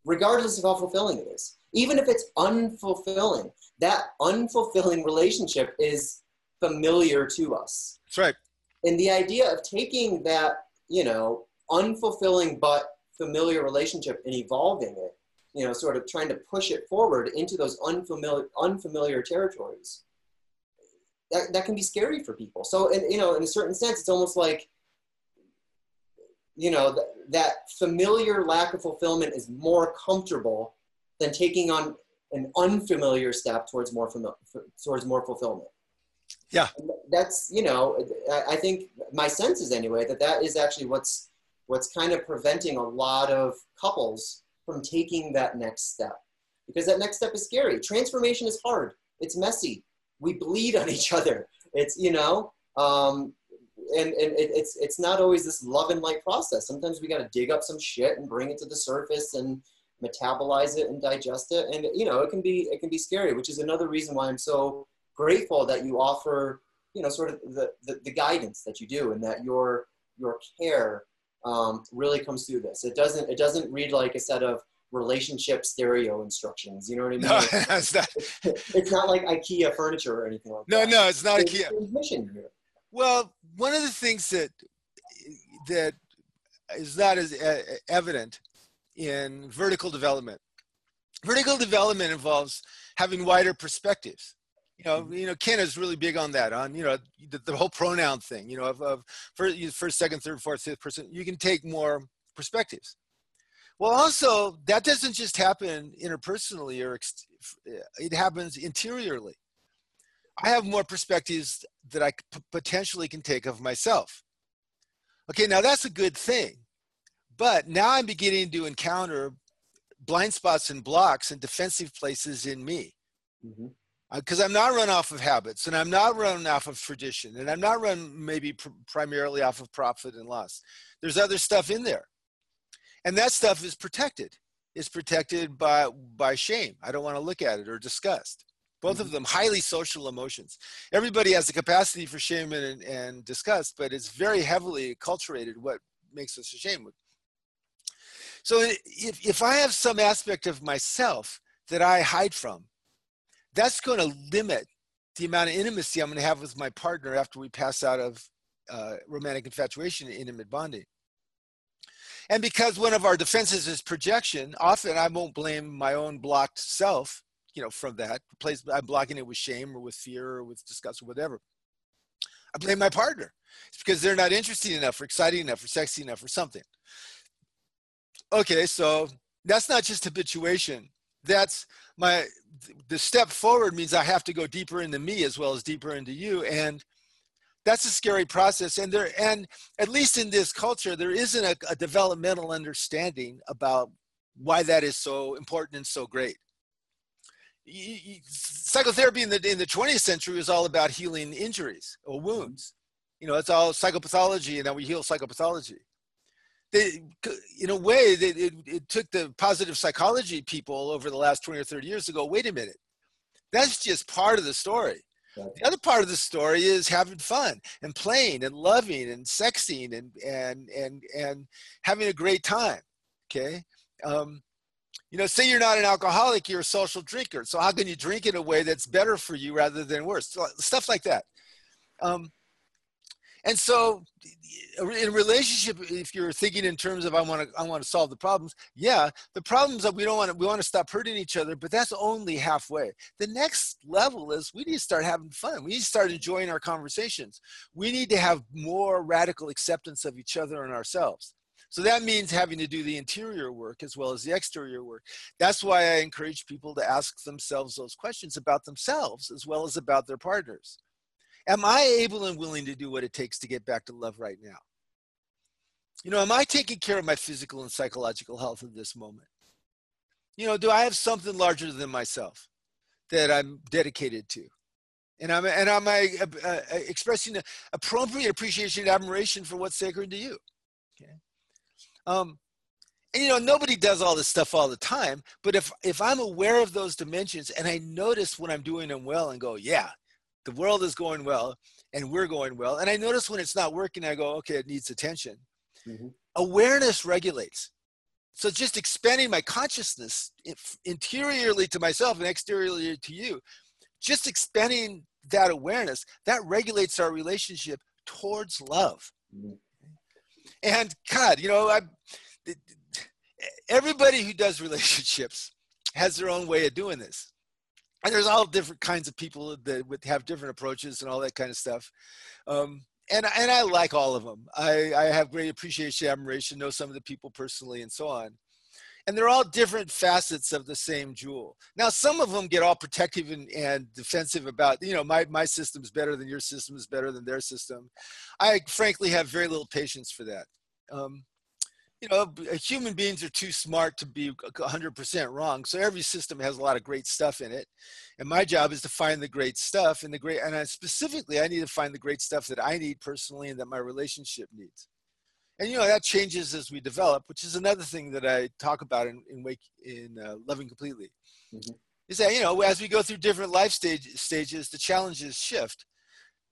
regardless of how fulfilling it is. Even if it's unfulfilling, that unfulfilling relationship is familiar to us. That's right. And the idea of taking that, you know, unfulfilling but familiar relationship and evolving it, you know, sort of trying to push it forward into those unfamiliar, unfamiliar territories that, that can be scary for people. So, and, you know, in a certain sense, it's almost like, you know, th- that familiar lack of fulfillment is more comfortable than taking on an unfamiliar step towards more fami- towards more fulfillment. Yeah, that's you know, I, I think my sense is anyway that that is actually what's what's kind of preventing a lot of couples from taking that next step because that next step is scary. Transformation is hard. It's messy we bleed on each other. It's you know, um, and and it, it's it's not always this love and light process. Sometimes we got to dig up some shit and bring it to the surface, and metabolize it and digest it and you know it can be it can be scary which is another reason why i'm so grateful that you offer you know sort of the, the, the guidance that you do and that your your care um, really comes through this it doesn't it doesn't read like a set of relationship stereo instructions you know what i mean? no, it's, not. it's not like ikea furniture or anything like no, that. no no it's not ikea. well one of the things that that is not as e- evident in vertical development vertical development involves having wider perspectives. You know mm-hmm. you know ken is really big on that on you know the, the whole pronoun thing you know of, of first, first second third fourth fifth person you can take more perspectives well also that doesn't just happen interpersonally or ex- it happens interiorly i have more perspectives that i p- potentially can take of myself okay now that's a good thing but now i'm beginning to encounter blind spots and blocks and defensive places in me mm-hmm. uh, because I'm not run off of habits and I'm not run off of tradition and I'm not run maybe pr- primarily off of profit and loss. There's other stuff in there. And that stuff is protected. It's protected by by shame. I don't want to look at it or disgust. Both of them highly social emotions. Everybody has the capacity for shame and, and disgust, but it's very heavily acculturated what makes us ashamed. So if, if I have some aspect of myself that I hide from, that's going to limit the amount of intimacy I'm going to have with my partner after we pass out of uh, romantic infatuation and intimate bonding. And because one of our defenses is projection, often I won't blame my own blocked self, you know, from that place. I'm blocking it with shame or with fear or with disgust or whatever. I blame my partner. It's because they're not interesting enough or exciting enough or sexy enough or something. Okay, so that's not just habituation. That's my the step forward means I have to go deeper into me as well as deeper into you. And that's a scary process. And there and at least in this culture, there isn't a, a developmental understanding about why that is so important and so great. Psychotherapy in the in the 20th century was all about healing injuries or wounds. You know, it's all psychopathology, and now we heal psychopathology they, in a way, they, it, it took the positive psychology people over the last 20 or 30 years to go, wait a minute, that's just part of the story. The other part of the story is having fun and playing and loving and sexing and and and and having a great time. Okay, um, you know, say you're not an alcoholic, you're a social drinker. So how can you drink in a way that's better for you rather than worse? Stuff like that. Um, and so in relationship if you're thinking in terms of i want to i want to solve the problems yeah the problems that we don't want to we want to stop hurting each other but that's only halfway. The next level is we need to start having fun. We need to start enjoying our conversations. We need to have more radical acceptance of each other and ourselves. So that means having to do the interior work as well as the exterior work. That's why i encourage people to ask themselves those questions about themselves as well as about their partners am I able and willing to do what it takes to get back to love right now? You know, am I taking care of my physical and psychological health in this moment? You know, do I have something larger than myself that I'm dedicated to? And I'm and am I uh, uh, expressing appropriate appreciation and admiration for what's sacred to you? Okay. Um, and you know, nobody does all this stuff all the time. But if if I'm aware of those dimensions and I notice when I'm doing them well and go, yeah, the world is going well and we're going well. And i notice when it's not working i go okay it needs attention. Mhm. awareness regulates. So just expanding my consciousness interiorly to myself and exteriorly to you just expanding that awareness that regulates our relationship towards love. Mhm. and god you know i everybody who does relationships has their own way of doing this and there's all different kinds of people that would have different approaches and all that kind of stuff. Um, and and I like all of them. I, I have great appreciation, admiration, know some of the people personally, and so on. And they're all different facets of the same jewel. Now, some of them get all protective and, and defensive about, you know, my my system's better than your system is better than their system. I frankly have very little patience for that. Um, you know, human beings are too smart to be 100% wrong. So every system has a lot of great stuff in it. And my job is to find the great stuff and the great, and I specifically, I need to find the great stuff that I need personally and that my relationship needs. and you know that changes as we develop, which is another thing that I talk about in in Wake in uh, Loving Completely. Mm-hmm. Is that you know as we go through different life stage, stages, the challenges shift.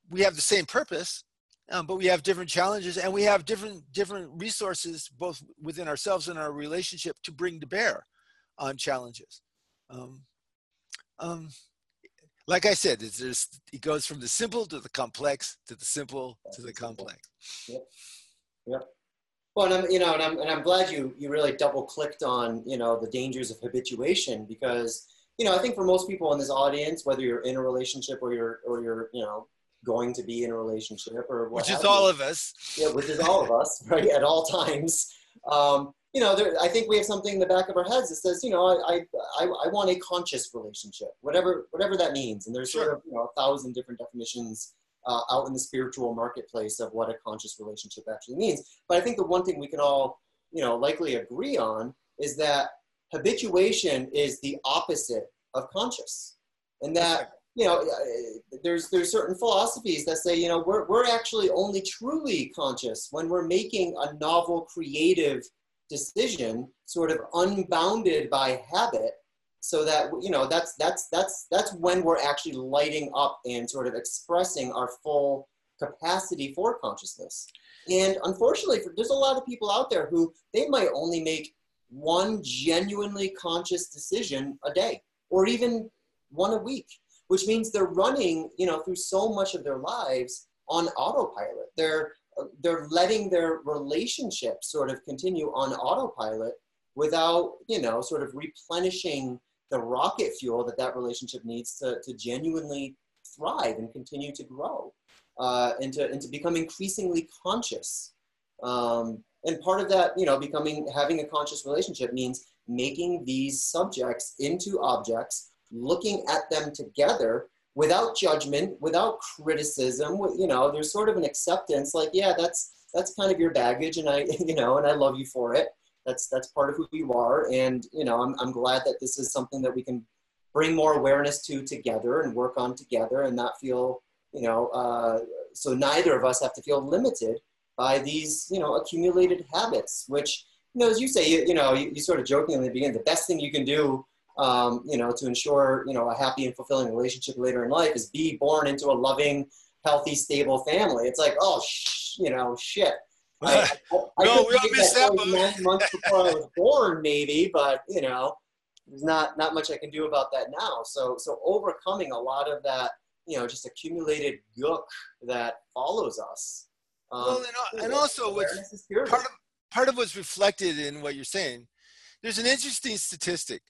We have the same purpose, um, but we have different challenges, and we have different different resources both within ourselves and our relationship to bring to bear on challenges. Um, um, like I said, it's just, it goes from the simple to the complex to the simple to the complex. Yep. Yep. Well, and I'm, you know, and I'm, and I'm glad you, you really double clicked on, you know, the dangers of habituation because, you know, I think for most people in this audience, whether you're in a relationship or you're, or you're, you know, going to be in a relationship or what which is all of us. Yeah, which is all of us, right? At all times. Um, you know, there, I think we have something in the back of our heads that says, you know, I, I, I want a conscious relationship, whatever, whatever that means. And there's sure. sort of, you know, a thousand different definitions uh, out in the spiritual marketplace of what a conscious relationship actually means. But I think the one thing we can all, you know, likely agree on is that habituation is the opposite of conscious, and that you know, uh, there's there's certain philosophies that say, you know, we're we're actually only truly conscious when we're making a novel, creative decision, sort of unbounded by habit, so that you know that's that's that's that's when we're actually lighting up and sort of expressing our full capacity for consciousness. And unfortunately, for, there's a lot of people out there who they might only make one genuinely conscious decision a day, or even one a week, which means they're running, you know, through so much of their lives on autopilot. They're they're letting their relationship sort of continue on autopilot without you know sort of replenishing the rocket fuel that that relationship needs to, to genuinely thrive and continue to grow uh, and, to, and to become increasingly conscious um, and part of that you know becoming having a conscious relationship means making these subjects into objects looking at them together without judgment, without criticism. You know, there's sort of an acceptance, like, yeah, that's that's kind of your baggage, and I, you know, and I love you for it. That's that's part of who you are, and you know, I'm I'm glad that this is something that we can bring more awareness to together and work on together, and not feel, you know, uh, so neither of us have to feel limited by these, you know, accumulated habits, which. You know, as you say, you, you know, you, you sort of jokingly begin, the best thing you can do um, you know, to ensure, you know, a happy and fulfilling relationship later in life is be born into a loving, healthy, stable family. It's like, oh, sh- you know, shit. I, I, I no, we all missed that nine months before I was born, maybe, but you know, there's not not much I can do about that now. So, so overcoming a lot of that, you know, just accumulated gook that follows us. Um, well, and, and also, what's part of part of what's reflected in what you're saying. There's an interesting statistic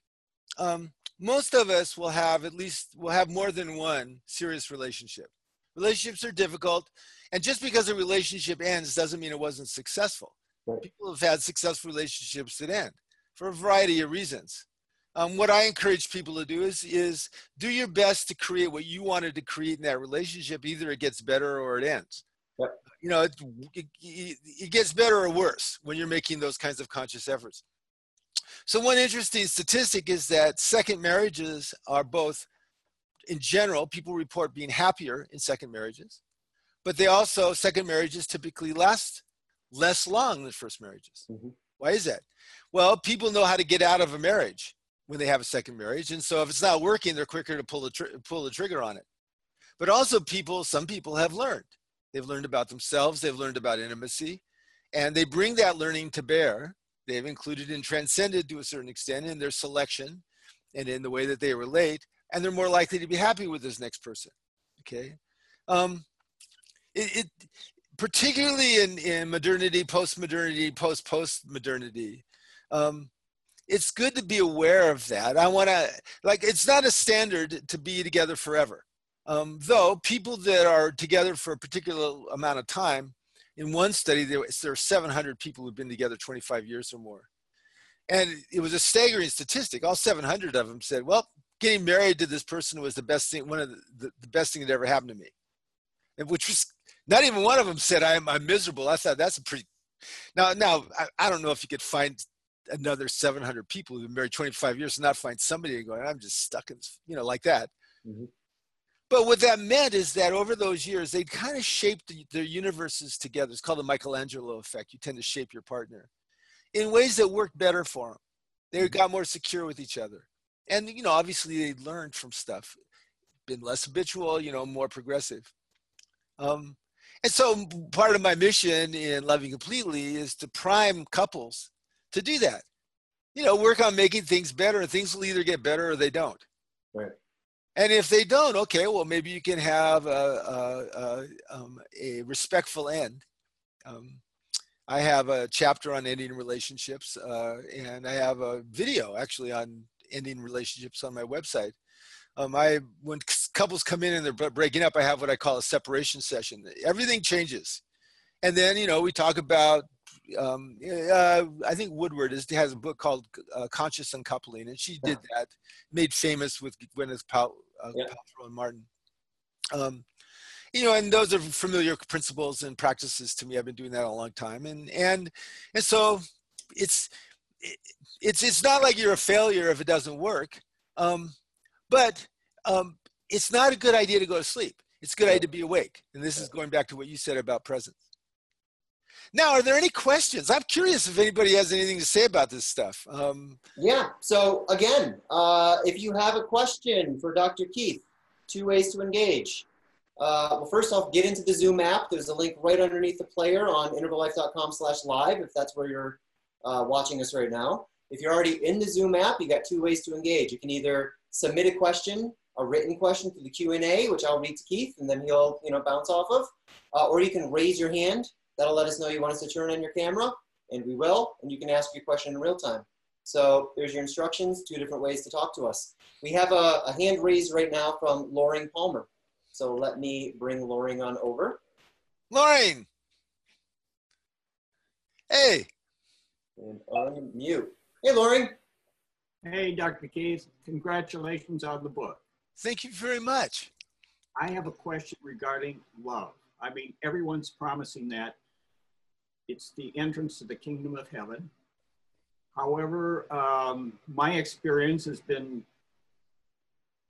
um, most of us will have at least will have more than one serious relationship. Relationships are difficult and just because a relationship ends doesn't mean it wasn't successful. Right. people have had successful relationships that end for a variety of reasons. Um, what i encourage people to do is is do your best to create what you wanted to create in that relationship. Either it gets better or it ends. Yep. you know it, it, it gets better or worse when you're making those kinds of conscious efforts so one interesting statistic is that second marriages are both, in general, people report being happier in second marriages, but they also, second marriages typically last less long than first marriages. Mm-hmm. Why is that? Well, people know how to get out of a marriage when they have a second marriage. And so if it's not working, they're quicker to pull the, tr- pull the trigger on it. But also people, some people have learned. They've learned about themselves. They've learned about intimacy and they bring that learning to bear They've included and transcended to a certain extent in their selection and in the way that they relate, and they're more likely to be happy with this next person. Okay. Um, it, it particularly in, in modernity, post-modernity, post-post-modernity, um, it's good to be aware of that. I want to like it's not a standard to be together forever. Um, though people that are together for a particular amount of time in one study, there, are 700 people who've been together 25 years or more. And it was a staggering statistic. All 700 of them said, well, getting married to this person was the best thing, one of the, the, the best thing that ever happened to me. And which was, not even one of them said, I'm, I'm miserable. I thought that's a pretty, now, now I, I don't know if you could find another 700 people who've been married 25 years and not find somebody going, I'm just stuck in, you know, like that. Mm-hmm. But what that meant is that over those years, they'd kind of shaped their universes together. It's called the Michelangelo effect. You tend to shape your partner in ways that worked better for them. They mm-hmm. got more secure with each other. And, you know, obviously they learned from stuff, been less habitual, you know, more progressive. Um, and so part of my mission in Loving Completely is to prime couples to do that. You know, work on making things better, and things will either get better or they don't. Right. And if they don't, okay, well, maybe you can have a, a, a, um, a respectful end. Um, I have a chapter on ending relationships, uh, and I have a video actually on ending relationships on my website. Um, I when couples come in and they're breaking up, I have what I call a separation session. Everything changes, and then you know we talk about. Um, uh, I think Woodward is, has a book called uh, Conscious Uncoupling, and she did that, made famous with Gwyneth Pal- uh, yeah. Paltrow and Martin. Um, you know, and those are familiar principles and practices to me. I've been doing that a long time, and and and so it's it's it's not like you're a failure if it doesn't work, um, but um, it's not a good idea to go to sleep. It's a good idea to be awake, and this is going back to what you said about presence. Now, are there any questions? I'm curious if anybody has anything to say about this stuff. Um, yeah. So again, uh, if you have a question for Dr. Keith, two ways to engage. Uh, well, first off, get into the Zoom app. There's a link right underneath the player on integrallife.com slash live if that's where you're uh, watching us right now. If you're already in the Zoom app, you got two ways to engage. You can either submit a question, a written question through the Q&A, which I'll read to Keith, and then he'll you know bounce off of, uh, or you can raise your hand That'll let us know you want us to turn on your camera, and we will, and you can ask your question in real time. So there's your instructions, two different ways to talk to us. We have a, a hand raised right now from Loring Palmer. So let me bring Loring on over. Loring! Hey! And unmute. Hey, Loring. Hey, Dr. Keith. Congratulations on the book. Thank you very much. I have a question regarding love. I mean, everyone's promising that it's the entrance to the kingdom of heaven. However, um, my experience has been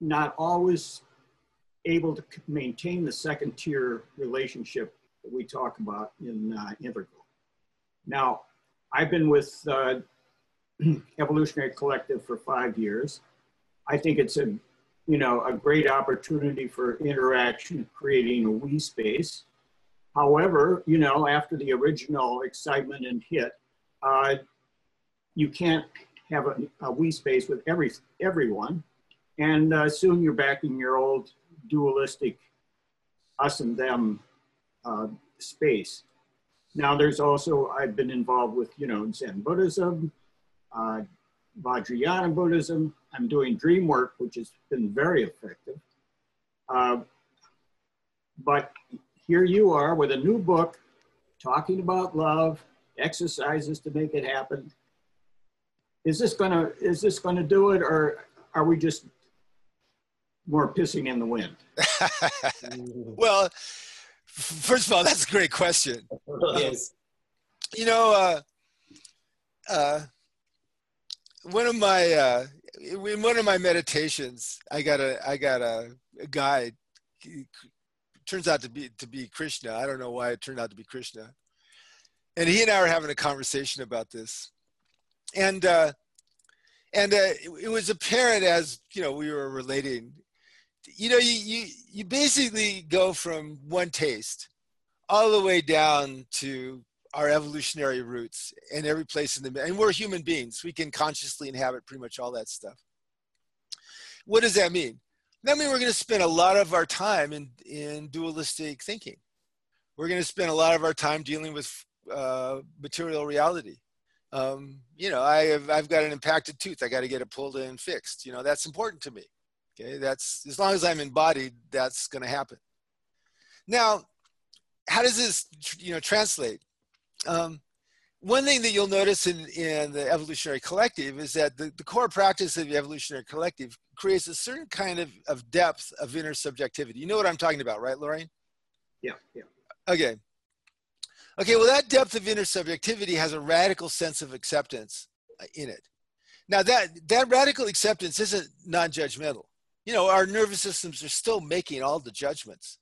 not always able to maintain the second tier relationship that we talk about in uh, Integral. Now, I've been with uh, Evolutionary Collective for five years. I think it's a, you know, a great opportunity for interaction, creating a we space. However, you know, after the original excitement and hit, uh, you can't have a, a we space with every everyone, and uh, soon you're back in your old dualistic us and them uh, space. Now, there's also I've been involved with you know Zen Buddhism, uh, Vajrayana Buddhism. I'm doing dream work, which has been very effective. Uh, but here you are with a new book talking about love, exercises to make it happen. Is this gonna is this gonna do it, or are we just more pissing in the wind? well, first of all, that's a great question. Yes. You know, uh, uh, one of my uh, in one of my meditations, I got a I got a, a guide turns out to be to be Krishna. I don't know why it turned out to be Krishna. And he and I were having a conversation about this, and uh, and uh, it, it was apparent as you know we were relating. You know, you you you basically go from one taste all the way down to our evolutionary roots and every place in the and we're human beings. We can consciously inhabit pretty much all that stuff. What does that mean? That means we're going to spend a lot of our time in, in dualistic thinking. We're going to spend a lot of our time dealing with uh, material reality. Um, you know, I have, I've got an impacted tooth. I got to get it pulled and fixed. You know, that's important to me. Okay, that's as long as I'm embodied, that's going to happen. Now, how does this, you know, translate? Um, one thing that you'll notice in, in the evolutionary collective is that the, the core practice of the evolutionary collective creates a certain kind of, of depth of intersubjectivity. You know what I'm talking about, right, Lorraine? Yeah, yeah. Okay. Okay, well, that depth of intersubjectivity has a radical sense of acceptance uh, in it. Now, that, that radical acceptance isn't non judgmental. you know, our nervous systems are still making all the judgments,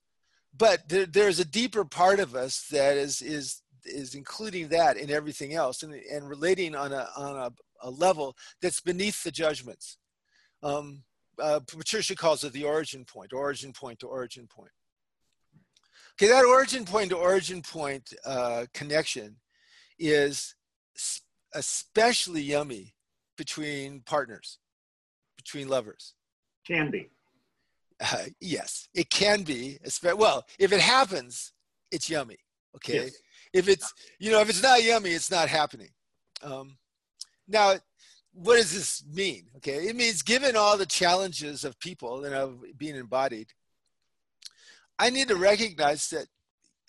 but there, there's a deeper part of us that is is is including that in everything else and, and relating on a on a, a level that's beneath the judgments. Um, uh, Patricia calls it the origin point, origin point to origin point. Okay, that origin point to origin point uh, connection is especially yummy between partners, between lovers. Can be. Uh, yes, it can be. Well, if it happens, it's yummy. Okay. Yes. If it's, you know, if it's not yummy, it's not happening. Um, now, what does this mean? Okay. It means given all the challenges of people and of being embodied, I need to recognize that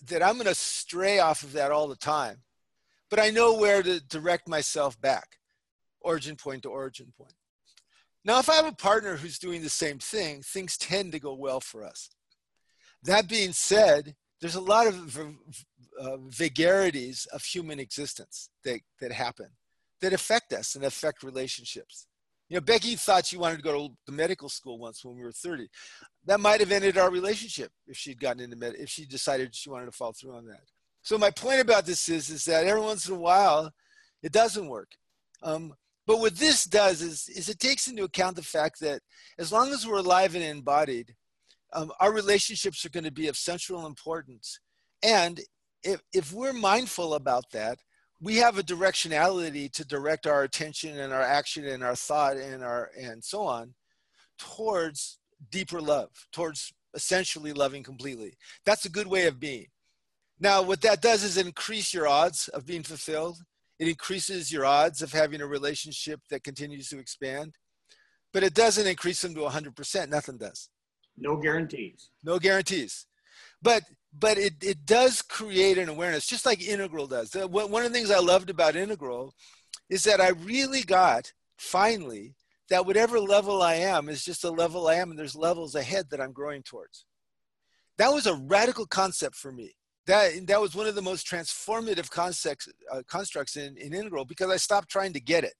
that I'm going to stray off of that all the time, but I know where to direct myself back, origin point to origin point. Now, if I have a partner who's doing the same thing, things tend to go well for us. That being said, there's a lot of uh, vagaries of human existence that, that happen that affect us and affect relationships. You know, Becky thought she wanted to go to the medical school once when we were 30. That might have ended our relationship if she'd gotten into med, if she decided she wanted to follow through on that. So my point about this is, is that every once in a while, it doesn't work. Um, but what this does is, is it takes into account the fact that as long as we're alive and embodied, um, our relationships are going to be of central importance. And if, if we're mindful about that, we have a directionality to direct our attention and our action and our thought and our and so on towards deeper love towards essentially loving completely. That's a good way of being. Now what that does is increase your odds of being fulfilled. It increases your odds of having a relationship that continues to expand but it doesn't increase them to 100% nothing does. No guarantees. No guarantees but but it, it does create an awareness, just like Integral does. One of the things I loved about Integral is that I really got finally that whatever level I am is just a level I am, and there's levels ahead that I'm growing towards. That was a radical concept for me. That, that was one of the most transformative concepts, uh, constructs in, in Integral because I stopped trying to get it.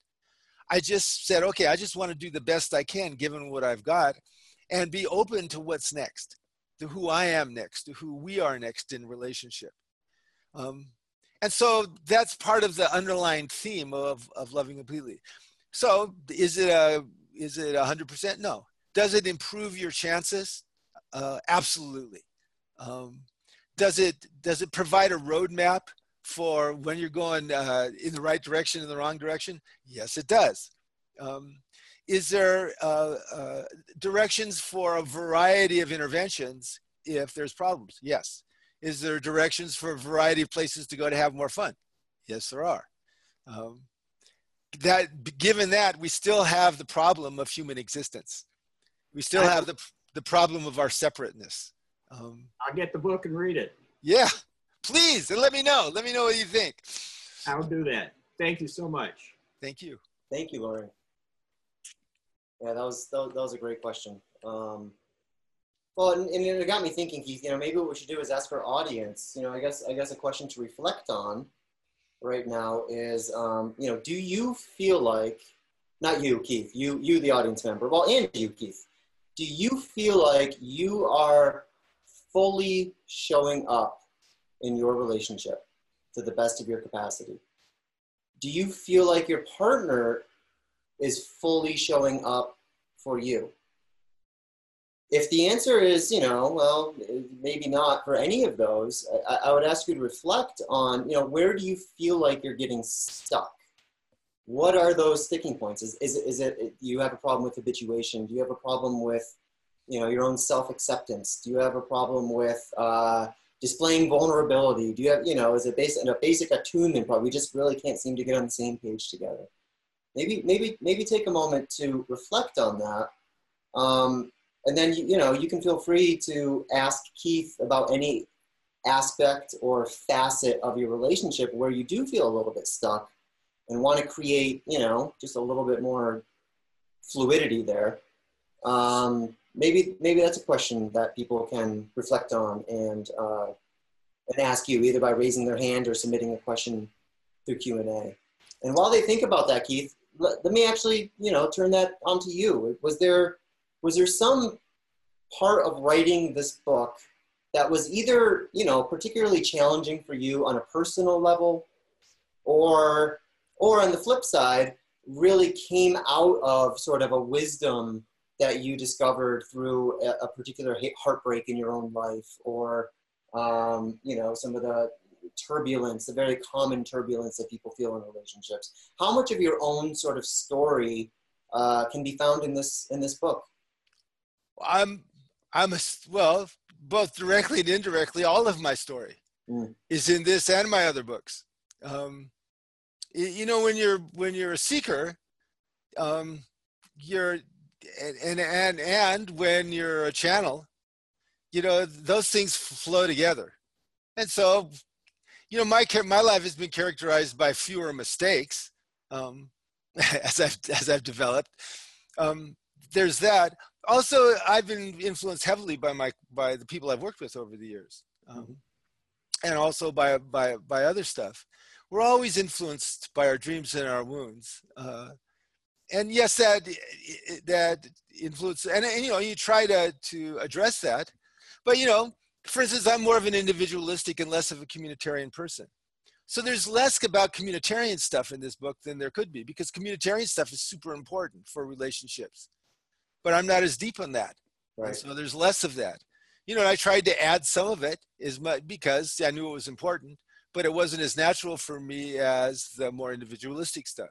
I just said, okay, I just want to do the best I can given what I've got and be open to what's next to who I am next, to who we are next in relationship. Um, and so that's part of the underlying theme of, of loving completely. So is it a is it a hundred percent? No. Does it improve your chances? Uh, absolutely. Um, does it does it provide a roadmap for when you're going uh, in the right direction in the wrong direction? Yes, it does. Um, is there uh, uh, directions for a variety of interventions if there's problems? Yes. Is there directions for a variety of places to go to have more fun? Yes, there are. Um, that given that we still have the problem of human existence, we still have the the problem of our separateness. Um, I'll get the book and read it. Yeah, please, and let me know. Let me know what you think. I'll do that. Thank you so much. Thank you. Thank you, Lauren. Yeah, that was that was, that was a great question. Um, well, and, and, it got me thinking, Keith. You know, maybe what we should do is ask our audience. You know, I guess I guess a question to reflect on right now is, um, you know, do you feel like, not you, Keith, you you the audience member, well, and you, Keith, do you feel like you are fully showing up in your relationship to the best of your capacity? Do you feel like your partner is fully showing up for you? If the answer is, you know, well, maybe not for any of those, I, I would ask you to reflect on, you know, where do you feel like you're getting stuck? What are those sticking points? Is, is, is it, you have a problem with habituation? Do you have a problem with, you know, your own self-acceptance? Do you have a problem with uh, displaying vulnerability? Do you have, you know, is it based on a basic attunement problem? We just really can't seem to get on the same page together maybe maybe maybe take a moment to reflect on that. Um, and then you, you know you can feel free to ask keith about any aspect or facet of your relationship where you do feel a little bit stuck and want to create you know just a little bit more fluidity there. Um, maybe maybe that's a question that people can reflect on and uh, and ask you either by raising their hand or submitting a question through q&a and while they think about that keith let, let me actually, you know, turn that onto you. Was there was there some part of writing this book that was either, you know, particularly challenging for you on a personal level or or on the flip side, really came out of sort of a wisdom that you discovered through a, a particular heartbreak in your own life or um, you know some of the turbulence the very common turbulence that people feel in relationships. How much of your own sort of story uh, can be found in this in this book? I'm i'm a, well both directly and indirectly all of my story mm. is in this and my other books. Um, you know when you're when you're a seeker um, you're and and and when you're a channel you know those things flow together. And so you know my my life has been characterized by fewer mistakes um, as i've as i've developed. Um, there's that. Also i've been influenced heavily by my by the people i've worked with over the years um, and also by by by other stuff. We're always influenced by our dreams and our wounds uh, and yes, that that influence, and, and you know, you try to to address that, but you know, for instance, I'm more of an individualistic and less of a communitarian person. So there's less about communitarian stuff in this book than there could be because communitarian stuff is super important for relationships. But I'm not as deep on that. Right. so there's less of that. You know, I tried to add some of it is because I knew it was important, but it wasn't as natural for me as the more individualistic stuff.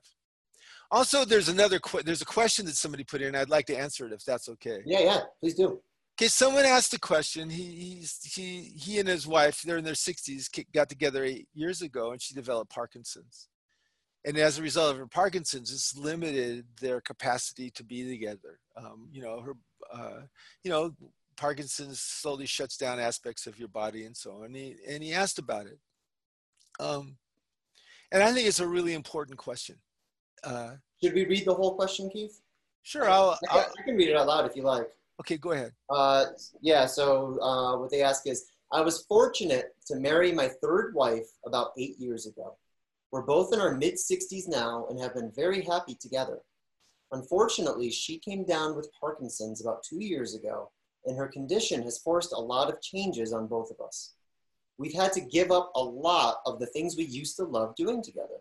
Also, there's another there's a question that somebody put in. I'd like to answer it if that's okay. Yeah, yeah, please do. Okay, someone asked a question. He he's, he he and his wife, they're in their 60s, got together eight years ago, and she developed Parkinson's. And as a result of her Parkinson's, it's limited their capacity to be together. Um, you know, her, uh, you know, Parkinson's slowly shuts down aspects of your body and so on. And he, and he asked about it. Um, and I think it's a really important question. Uh, Should we read the whole question, Keith? Sure, I'll I, can, I can read it out loud if you like. Okay, go ahead. Uh, yeah, so uh, what they ask is I was fortunate to marry my third wife about eight years ago. We're both in our mid 60s now and have been very happy together. Unfortunately, she came down with Parkinson's about two years ago, and her condition has forced a lot of changes on both of us. We've had to give up a lot of the things we used to love doing together.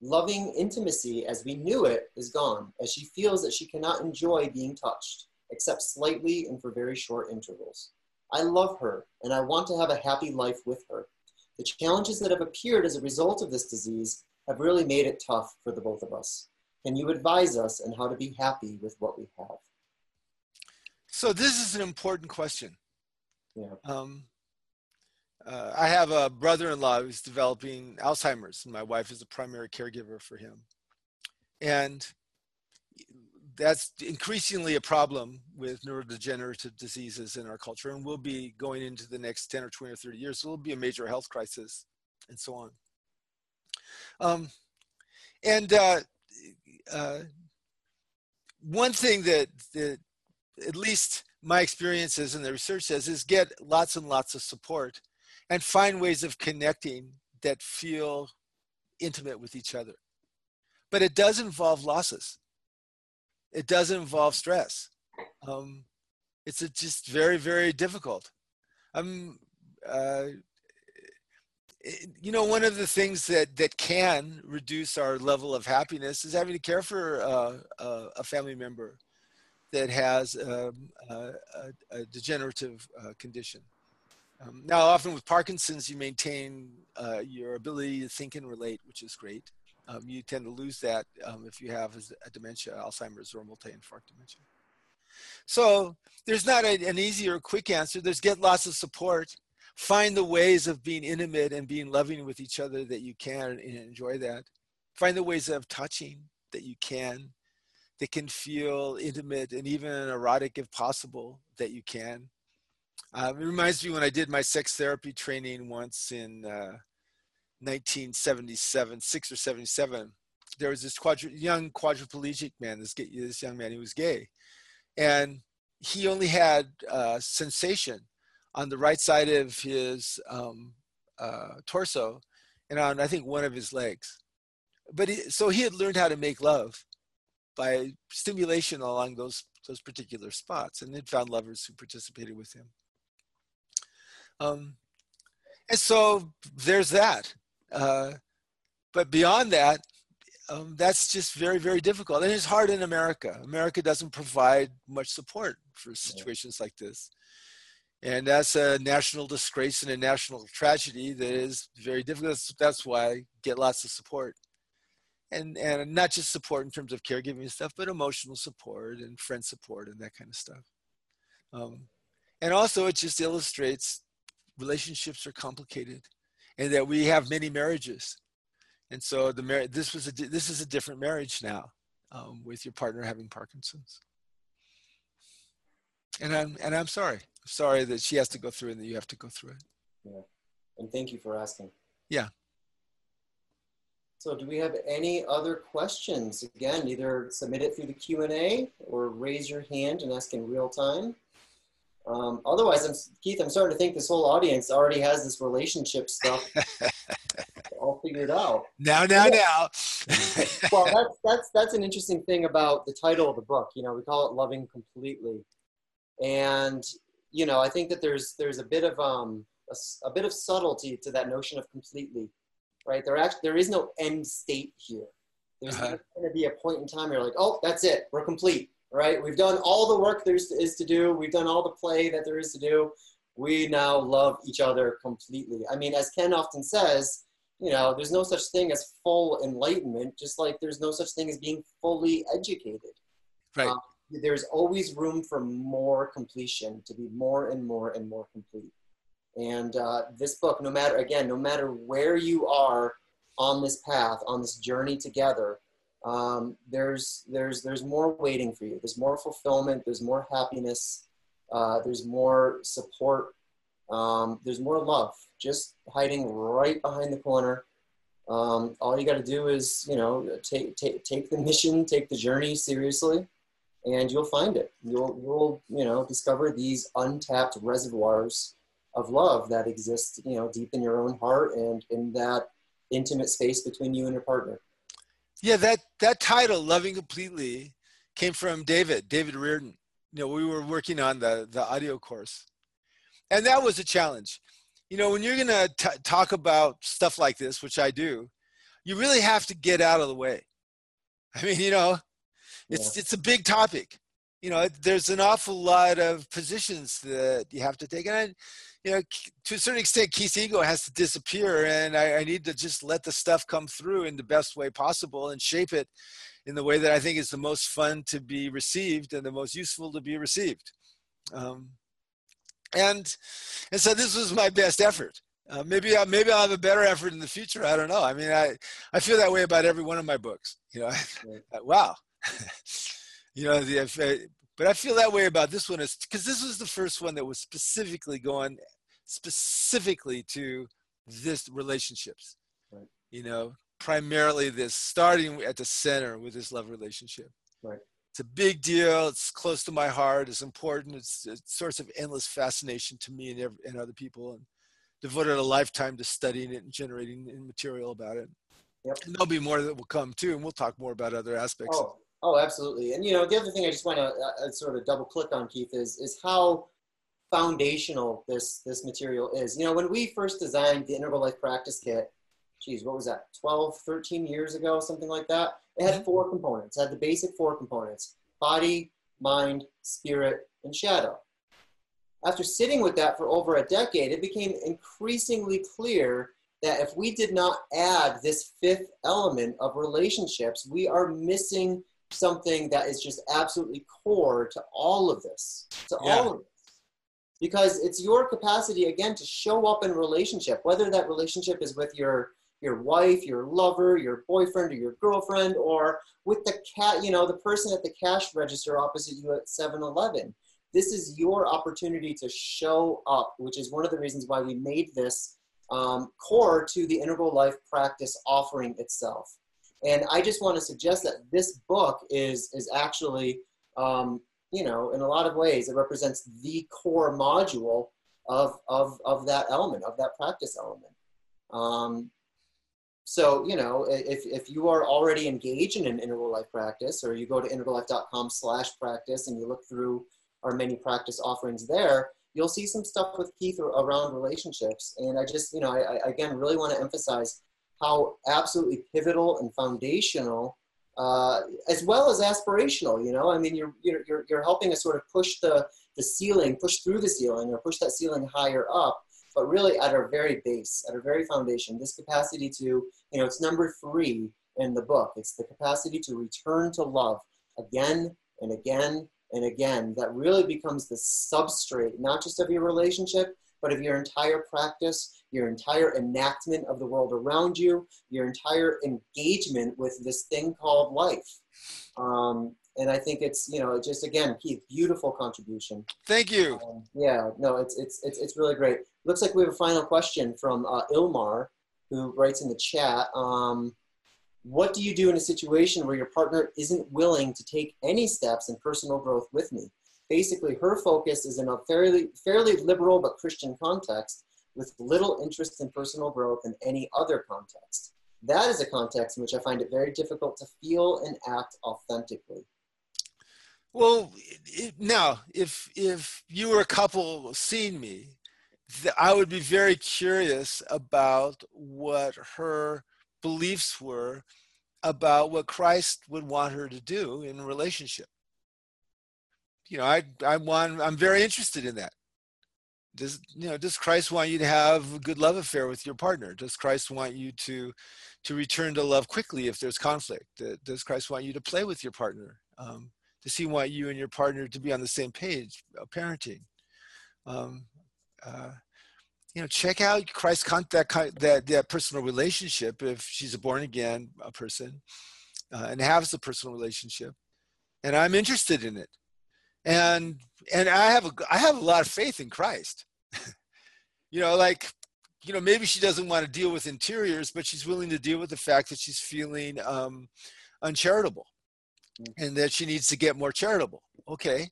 Loving intimacy as we knew it is gone, as she feels that she cannot enjoy being touched, except slightly and for very short intervals. I love her, and I want to have a happy life with her. The challenges that have appeared as a result of this disease have really made it tough for the both of us. Can you advise us on how to be happy with what we have? So this is an important question. Yeah. Um, uh, I have a brother-in-law who's developing Alzheimer's, and my wife is a primary caregiver for him. And that's increasingly a problem with neurodegenerative diseases in our culture, and will be going into the next 10 or 20 or 30 years. It'll be a major health crisis, and so on. Um, and uh, uh, one thing that, that at least my experiences and the research says is get lots and lots of support and find ways of connecting that feel intimate with each other. But it does involve losses. It does involve stress. Um, it's just very, very difficult. Uh, you know, one of the things that that can reduce our level of happiness is having to care for uh, a, a, family member that has um, a, a, degenerative uh, condition. Um, now, often with Parkinson's, you maintain uh, your ability to think and relate, which is great. Um, you tend to lose that um, if you have a dementia, Alzheimer's or multi-infarct dementia. So there's not a, an easy or quick answer. There's get lots of support. Find the ways of being intimate and being loving with each other that you can and enjoy that. Find the ways of touching that you can, that can feel intimate and even erotic if possible, that you can uh, it reminds me when I did my sex therapy training once in uh, 1977, six or 77. There was this young quadriplegic man, this, this young man, he was gay. And he only had uh, sensation on the right side of his um, uh, torso and on, I think, one of his legs. But he, so he had learned how to make love. by stimulation along those those particular spots, and it found lovers who participated with him. Um, and so there's that. Uh, but beyond that, um, that's just very, very difficult. And it's hard in America. America doesn't provide much support for situations like this. And that's a national disgrace and a national tragedy that is very difficult. That's why I get lots of support. And, and not just support in terms of caregiving and stuff, but emotional support and friend support and that kind of stuff. Um, and also, it just illustrates relationships are complicated and that we have many marriages. And so the marriage this was a this is a different marriage now um, with your partner having parkinson's. And i'm and i'm sorry sorry that she has to go through and that you have to go through it. Yeah. And thank you for asking. Yeah. So do we have any other questions? Again either submit it through the q&a or raise your hand and ask in real time um, otherwise, I'm, Keith, I'm starting to think this whole audience already has this relationship stuff all figured out. Now, now, now. well, that's that's that's an interesting thing about the title of the book. You know, we call it "Loving Completely," and you know, I think that there's there's a bit of um a, a bit of subtlety to that notion of completely, right? There actually there is no end state here. There's uh-huh. going to be a point in time where you're like, oh, that's it, we're complete right? We've done all the work there is to do. We've done all the play that there is to do. We now love each other completely. I mean, as Ken often says, you know, there's no such thing as full enlightenment, just like there's no such thing as being fully educated. Right. Um, there's always room for more completion, to be more and more and more complete. And uh, this book, no matter, again, no matter where you are on this path, on this journey together, um, there's there's there's more waiting for you. There's more fulfillment. There's more happiness. Uh, there's more support. Um, there's more love. Just hiding right behind the corner. Um, all you got to do is you know take take take the mission, take the journey seriously, and you'll find it. You'll you'll you know discover these untapped reservoirs of love that exist you know deep in your own heart and in that intimate space between you and your partner. Yeah, that that title, "Loving Completely," came from David, David Riordan. You know, we were working on the the audio course, and that was a challenge. You know, when you're gonna t- talk about stuff like this, which I do, you really have to get out of the way. I mean, you know, it's yeah. it's a big topic. You know, there's an awful lot of positions that you have to take, and you know, to a certain extent, Keith's ego has to disappear, and I, I, need to just let the stuff come through in the best way possible and shape it in the way that I think is the most fun to be received and the most useful to be received. Um, and and so this was my best effort. Uh, maybe I, maybe I'll have a better effort in the future. I don't know. I mean, I I feel that way about every one of my books. You know, wow. you know, the, but I feel that way about this one is because this was the first one that was specifically going specifically to this relationships. Right. You know, primarily this starting at the center with this love relationship. Right. It's a big deal. It's close to my heart. It's important. It's a source of endless fascination to me and, every, and other people, and devoted a lifetime to studying it and generating material about it. Yep. And there'll be more that will come too, and we'll talk more about other aspects. Oh, oh, absolutely. And you know, the other thing I just want to uh, uh, sort of double click on, Keith, is is how foundational this this material is. You know, when we first designed the Integral Life Practice Kit, geez, what was that, 12, 13 years ago, something like that? It had mm-hmm. four components. It had the basic four components, body, mind, spirit, and shadow. After sitting with that for over a decade, it became increasingly clear that if we did not add this fifth element of relationships, we are missing something that is just absolutely core to all of this, to yeah. all of it because it's your capacity again to show up in relationship whether that relationship is with your your wife your lover your boyfriend or your girlfriend or with the cat you know the person at the cash register opposite you at 7-eleven this is your opportunity to show up which is one of the reasons why we made this um, core to the integral life practice offering itself. And i just want to suggest that this book is is actually um, you know, in a lot of ways, it represents the core module of, of, of that element, of that practice element. Um, so, you know, if, if you are already engaged in an integral life practice or you go to integrallife.com slash practice and you look through our many practice offerings there, you'll see some stuff with Keith around relationships. And I just, you know, I, I again really want to emphasize how absolutely pivotal and foundational, uh, as well as aspirational. You know, I mean, you're you're you're helping us sort of push the the ceiling, push through the ceiling, or push that ceiling higher up. But really, at our very base, at our very foundation, this capacity to, you know, it's number three in the book. It's the capacity to return to love again and again and again, that really becomes the substrate, not just of your relationship, but of your entire practice, your entire enactment of the world around you, your entire engagement with this thing called life. Um, and I think it's you know just again Keith, beautiful contribution. Thank you. Um, yeah, no, it's, it's it's it's really great. Looks like we have a final question from uh, Ilmar, who writes in the chat. Um, what do you do in a situation where your partner isn't willing to take any steps in personal growth with me? Basically, her focus is in a fairly, fairly liberal but Christian context with little interest in personal growth in any other context. That is a context in which I find it very difficult to feel and act authentically. Well, it, now, if if you were a couple seeing me, I would be very curious about what her beliefs were about what Christ would want her to do in a relationship. You know, I I want I'm very interested in that. Does you know does Christ want you to have a good love affair with your partner? Does Christ want you to to return to love quickly if there's conflict? Does Christ want you to play with your partner? Um, does he want you and your partner to be on the same page, uh, parenting? Um, uh, you know, check out Christ's con- that, that that personal relationship if she's a born again a person uh, and has a personal relationship, and I'm interested in it, and and I have a I have a lot of faith in Christ. you know, like you know maybe she doesn't want to deal with interiors, but she's willing to deal with the fact that she's feeling um, uncharitable, mm. and that she needs to get more charitable. Okay,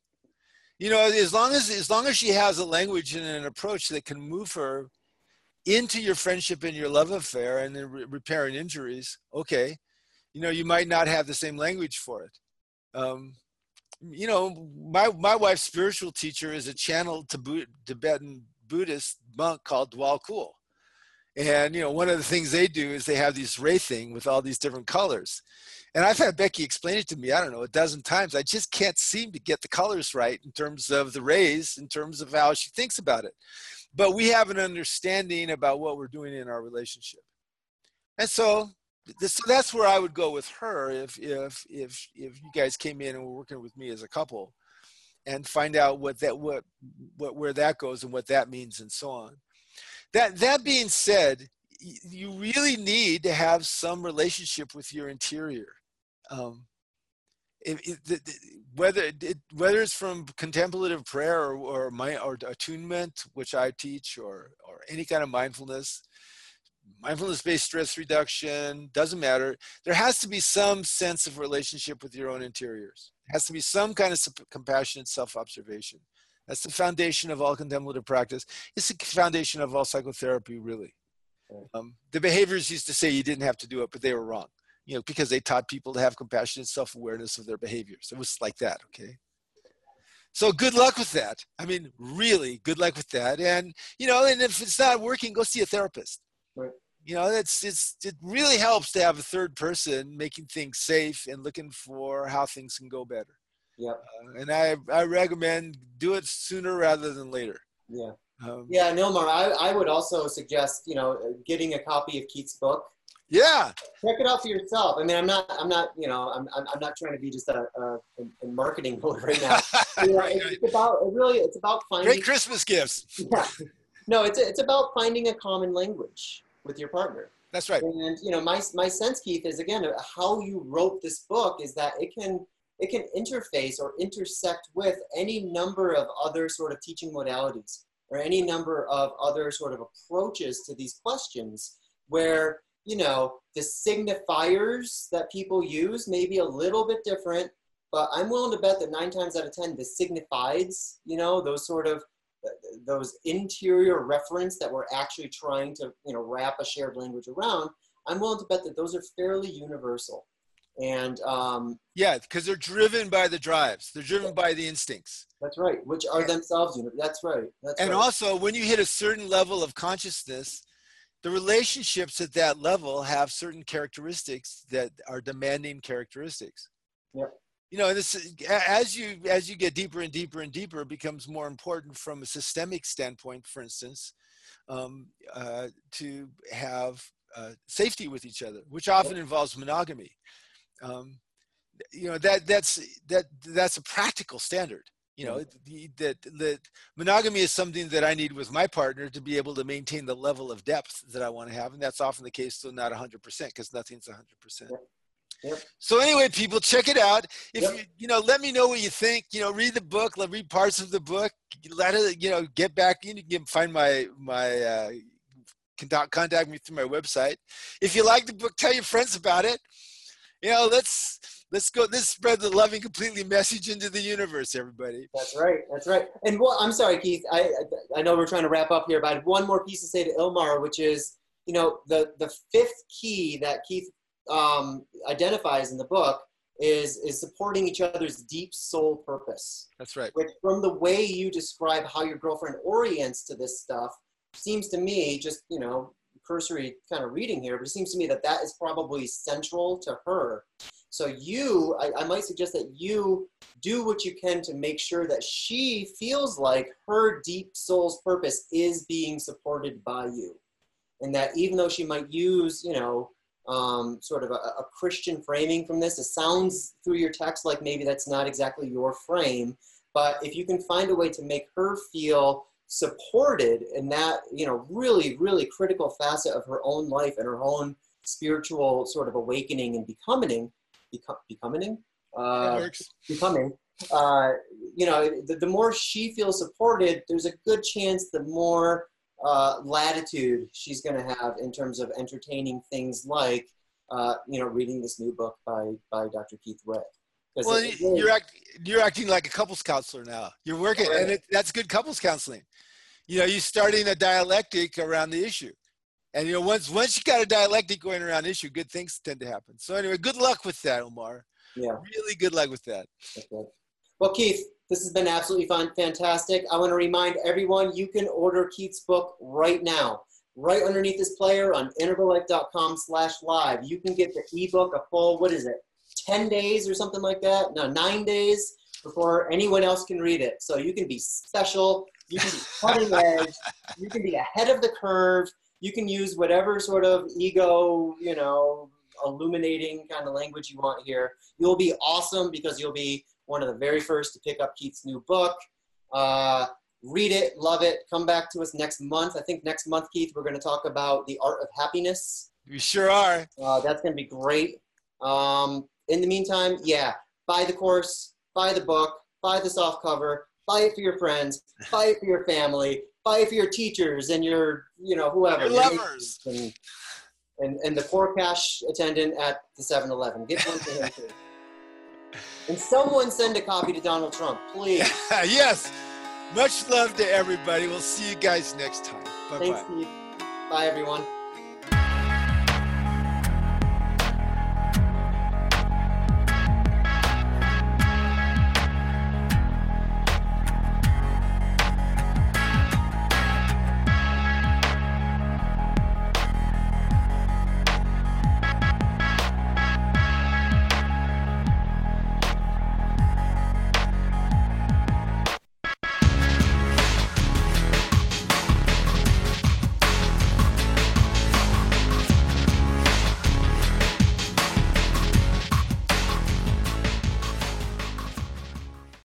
you know as long as as long as she has a language and an approach that can move her into your friendship and your love affair and then re- repairing injuries okay you know you might not have the same language for it um, you know my my wife's spiritual teacher is a channel to tibetan buddhist monk called Djwhal Khul and you know one of the things they do is they have these ray thing with all these different colors and I've had Becky explain it to me, I don't know, a dozen times. I just can't seem to get the colors right in terms of the rays, in terms of how she thinks about it. But we have an understanding about what we're doing in our relationship. And so, this, so that's where I would go with her if, if, if, if you guys came in and were working with me as a couple and find out what that, what, what, where that goes and what that means and so on. That, that being said, you really need to have some relationship with your interior um, it, it, whether it, whether it's from contemplative prayer or or, my, or attunement, which I teach, or or any kind of mindfulness, mindfulness-based stress reduction doesn't matter. There has to be some sense of relationship with your own interiors. It has to be some kind of compassionate self-observation. That's the foundation of all contemplative practice. It's the foundation of all psychotherapy, really. Um, the behaviors used to say you didn't have to do it, but they were wrong you know, because they taught people to have compassionate self-awareness of their behaviors. It was like that, okay? So good luck with that. I mean, really good luck with that. And, you know, and if it's not working, go see a therapist. Right. You know, it's, it's, it really helps to have a third person making things safe and looking for how things can go better. Yeah. Uh, and I, I recommend do it sooner rather than later. Yeah. Um, yeah, Nilmar, I, I would also suggest, you know, getting a copy of Keith's book yeah. Check it out for yourself. I mean, I'm not, I'm not, you know, I'm, I'm, I'm not trying to be just a, a in marketing mode right now. you know, it's, it's, about it really, it's about finding great Christmas gifts. Yeah. No, it's it's about finding a common language with your partner. That's right. And you know, my my sense, Keith, is again how you wrote this book is that it can it can interface or intersect with any number of other sort of teaching modalities or any number of other sort of approaches to these questions where you know, the signifiers that people use may be a little bit different, but I'm willing to bet that nine times out of 10, the signifieds, you know, those sort of, those interior reference that we're actually trying to, you know, wrap a shared language around I'm willing to bet that those are fairly universal. And um, yeah, because they're driven by the drives. They're driven by the instincts. That's right, which are themselves. That's right. That's and right. also, when you hit a certain level of consciousness, the relationships at that level have certain characteristics that are demanding characteristics. Yep. You know, this as you as you get deeper and deeper and deeper, it becomes more important from a systemic standpoint. For instance, um, uh, to have uh, safety with each other, which often involves monogamy. Um, you know that that's that that's a practical standard you know that that monogamy is something that i need with my partner to be able to maintain the level of depth that i want to have and that's often the case though not 100% because nothing's 100% yep. So anyway people check it out if yep. you you know let me know what you think you know read the book let read parts of the book let it you know get back in. you can find my my uh, contact, contact me through my website if you like the book tell your friends about it you know let's let's go let's spread the loving completely message into the universe everybody that's right that's right and what i'm sorry keith i i know we're trying to wrap up here but i have one more piece to say to ilmar which is you know the the fifth key that keith um, identifies in the book is is supporting each other's deep soul purpose. That's right. Which from the way you describe how your girlfriend orients to this stuff seems to me just you know cursory kind of reading here but it seems to me that that is probably central to her. So you, I, I, might suggest that you do what you can to make sure that she feels like her deep soul's purpose is being supported by you. And that even though she might use, you know, um, sort of a, a Christian framing from this, it sounds through your text like maybe that's not exactly your frame. But if you can find a way to make her feel supported in that, you know, really, really critical facet of her own life and her own spiritual sort of awakening and becoming, become, becoming, uh, becoming. Uh, you know, the, the more she feels supported, there's a good chance the more uh, latitude she's going to have in terms of entertaining things like, uh, you know, reading this new book by by Dr. Keith Wray. Well, it, you're act, you're acting like a couples counselor now. You're working, right. and it, that's good couples counseling. You know, you're starting a dialectic around the issue. And you know, once once you got a dialectic going around issue, good things tend to happen. So anyway, good luck with that, Omar. Yeah. Really good luck with that. Okay. Well, Keith, this has been absolutely fun, fantastic. I want to remind everyone you can order Keith's book right now. Right underneath this player on integrallife.com slash live. You can get the ebook a full, what is it, 10 days or something like that? No, nine days before anyone else can read it. So you can be special, you can be cutting edge, you can be ahead of the curve you can use whatever sort of ego, you know, illuminating kind of language you want here. You'll be awesome because you'll be one of the very first to pick up Keith's new book. Uh, read it, love it. Come back to us next month. I think next month, Keith, we're going to talk about the art of happiness. We sure are. Uh, that's going to be great. Um, in the meantime, yeah, buy the course, buy the book, buy the soft cover, buy it for your friends, buy it for your family, buy it for your teachers and your, you know, whoever. Your lovers. And, and, and the core cash attendant at the 7-Eleven. Get one for him too. And someone send a copy to Donald Trump, please. yes. Much love to everybody. We'll see you guys next time. Bye-bye. Thanks, Steve. Bye, everyone.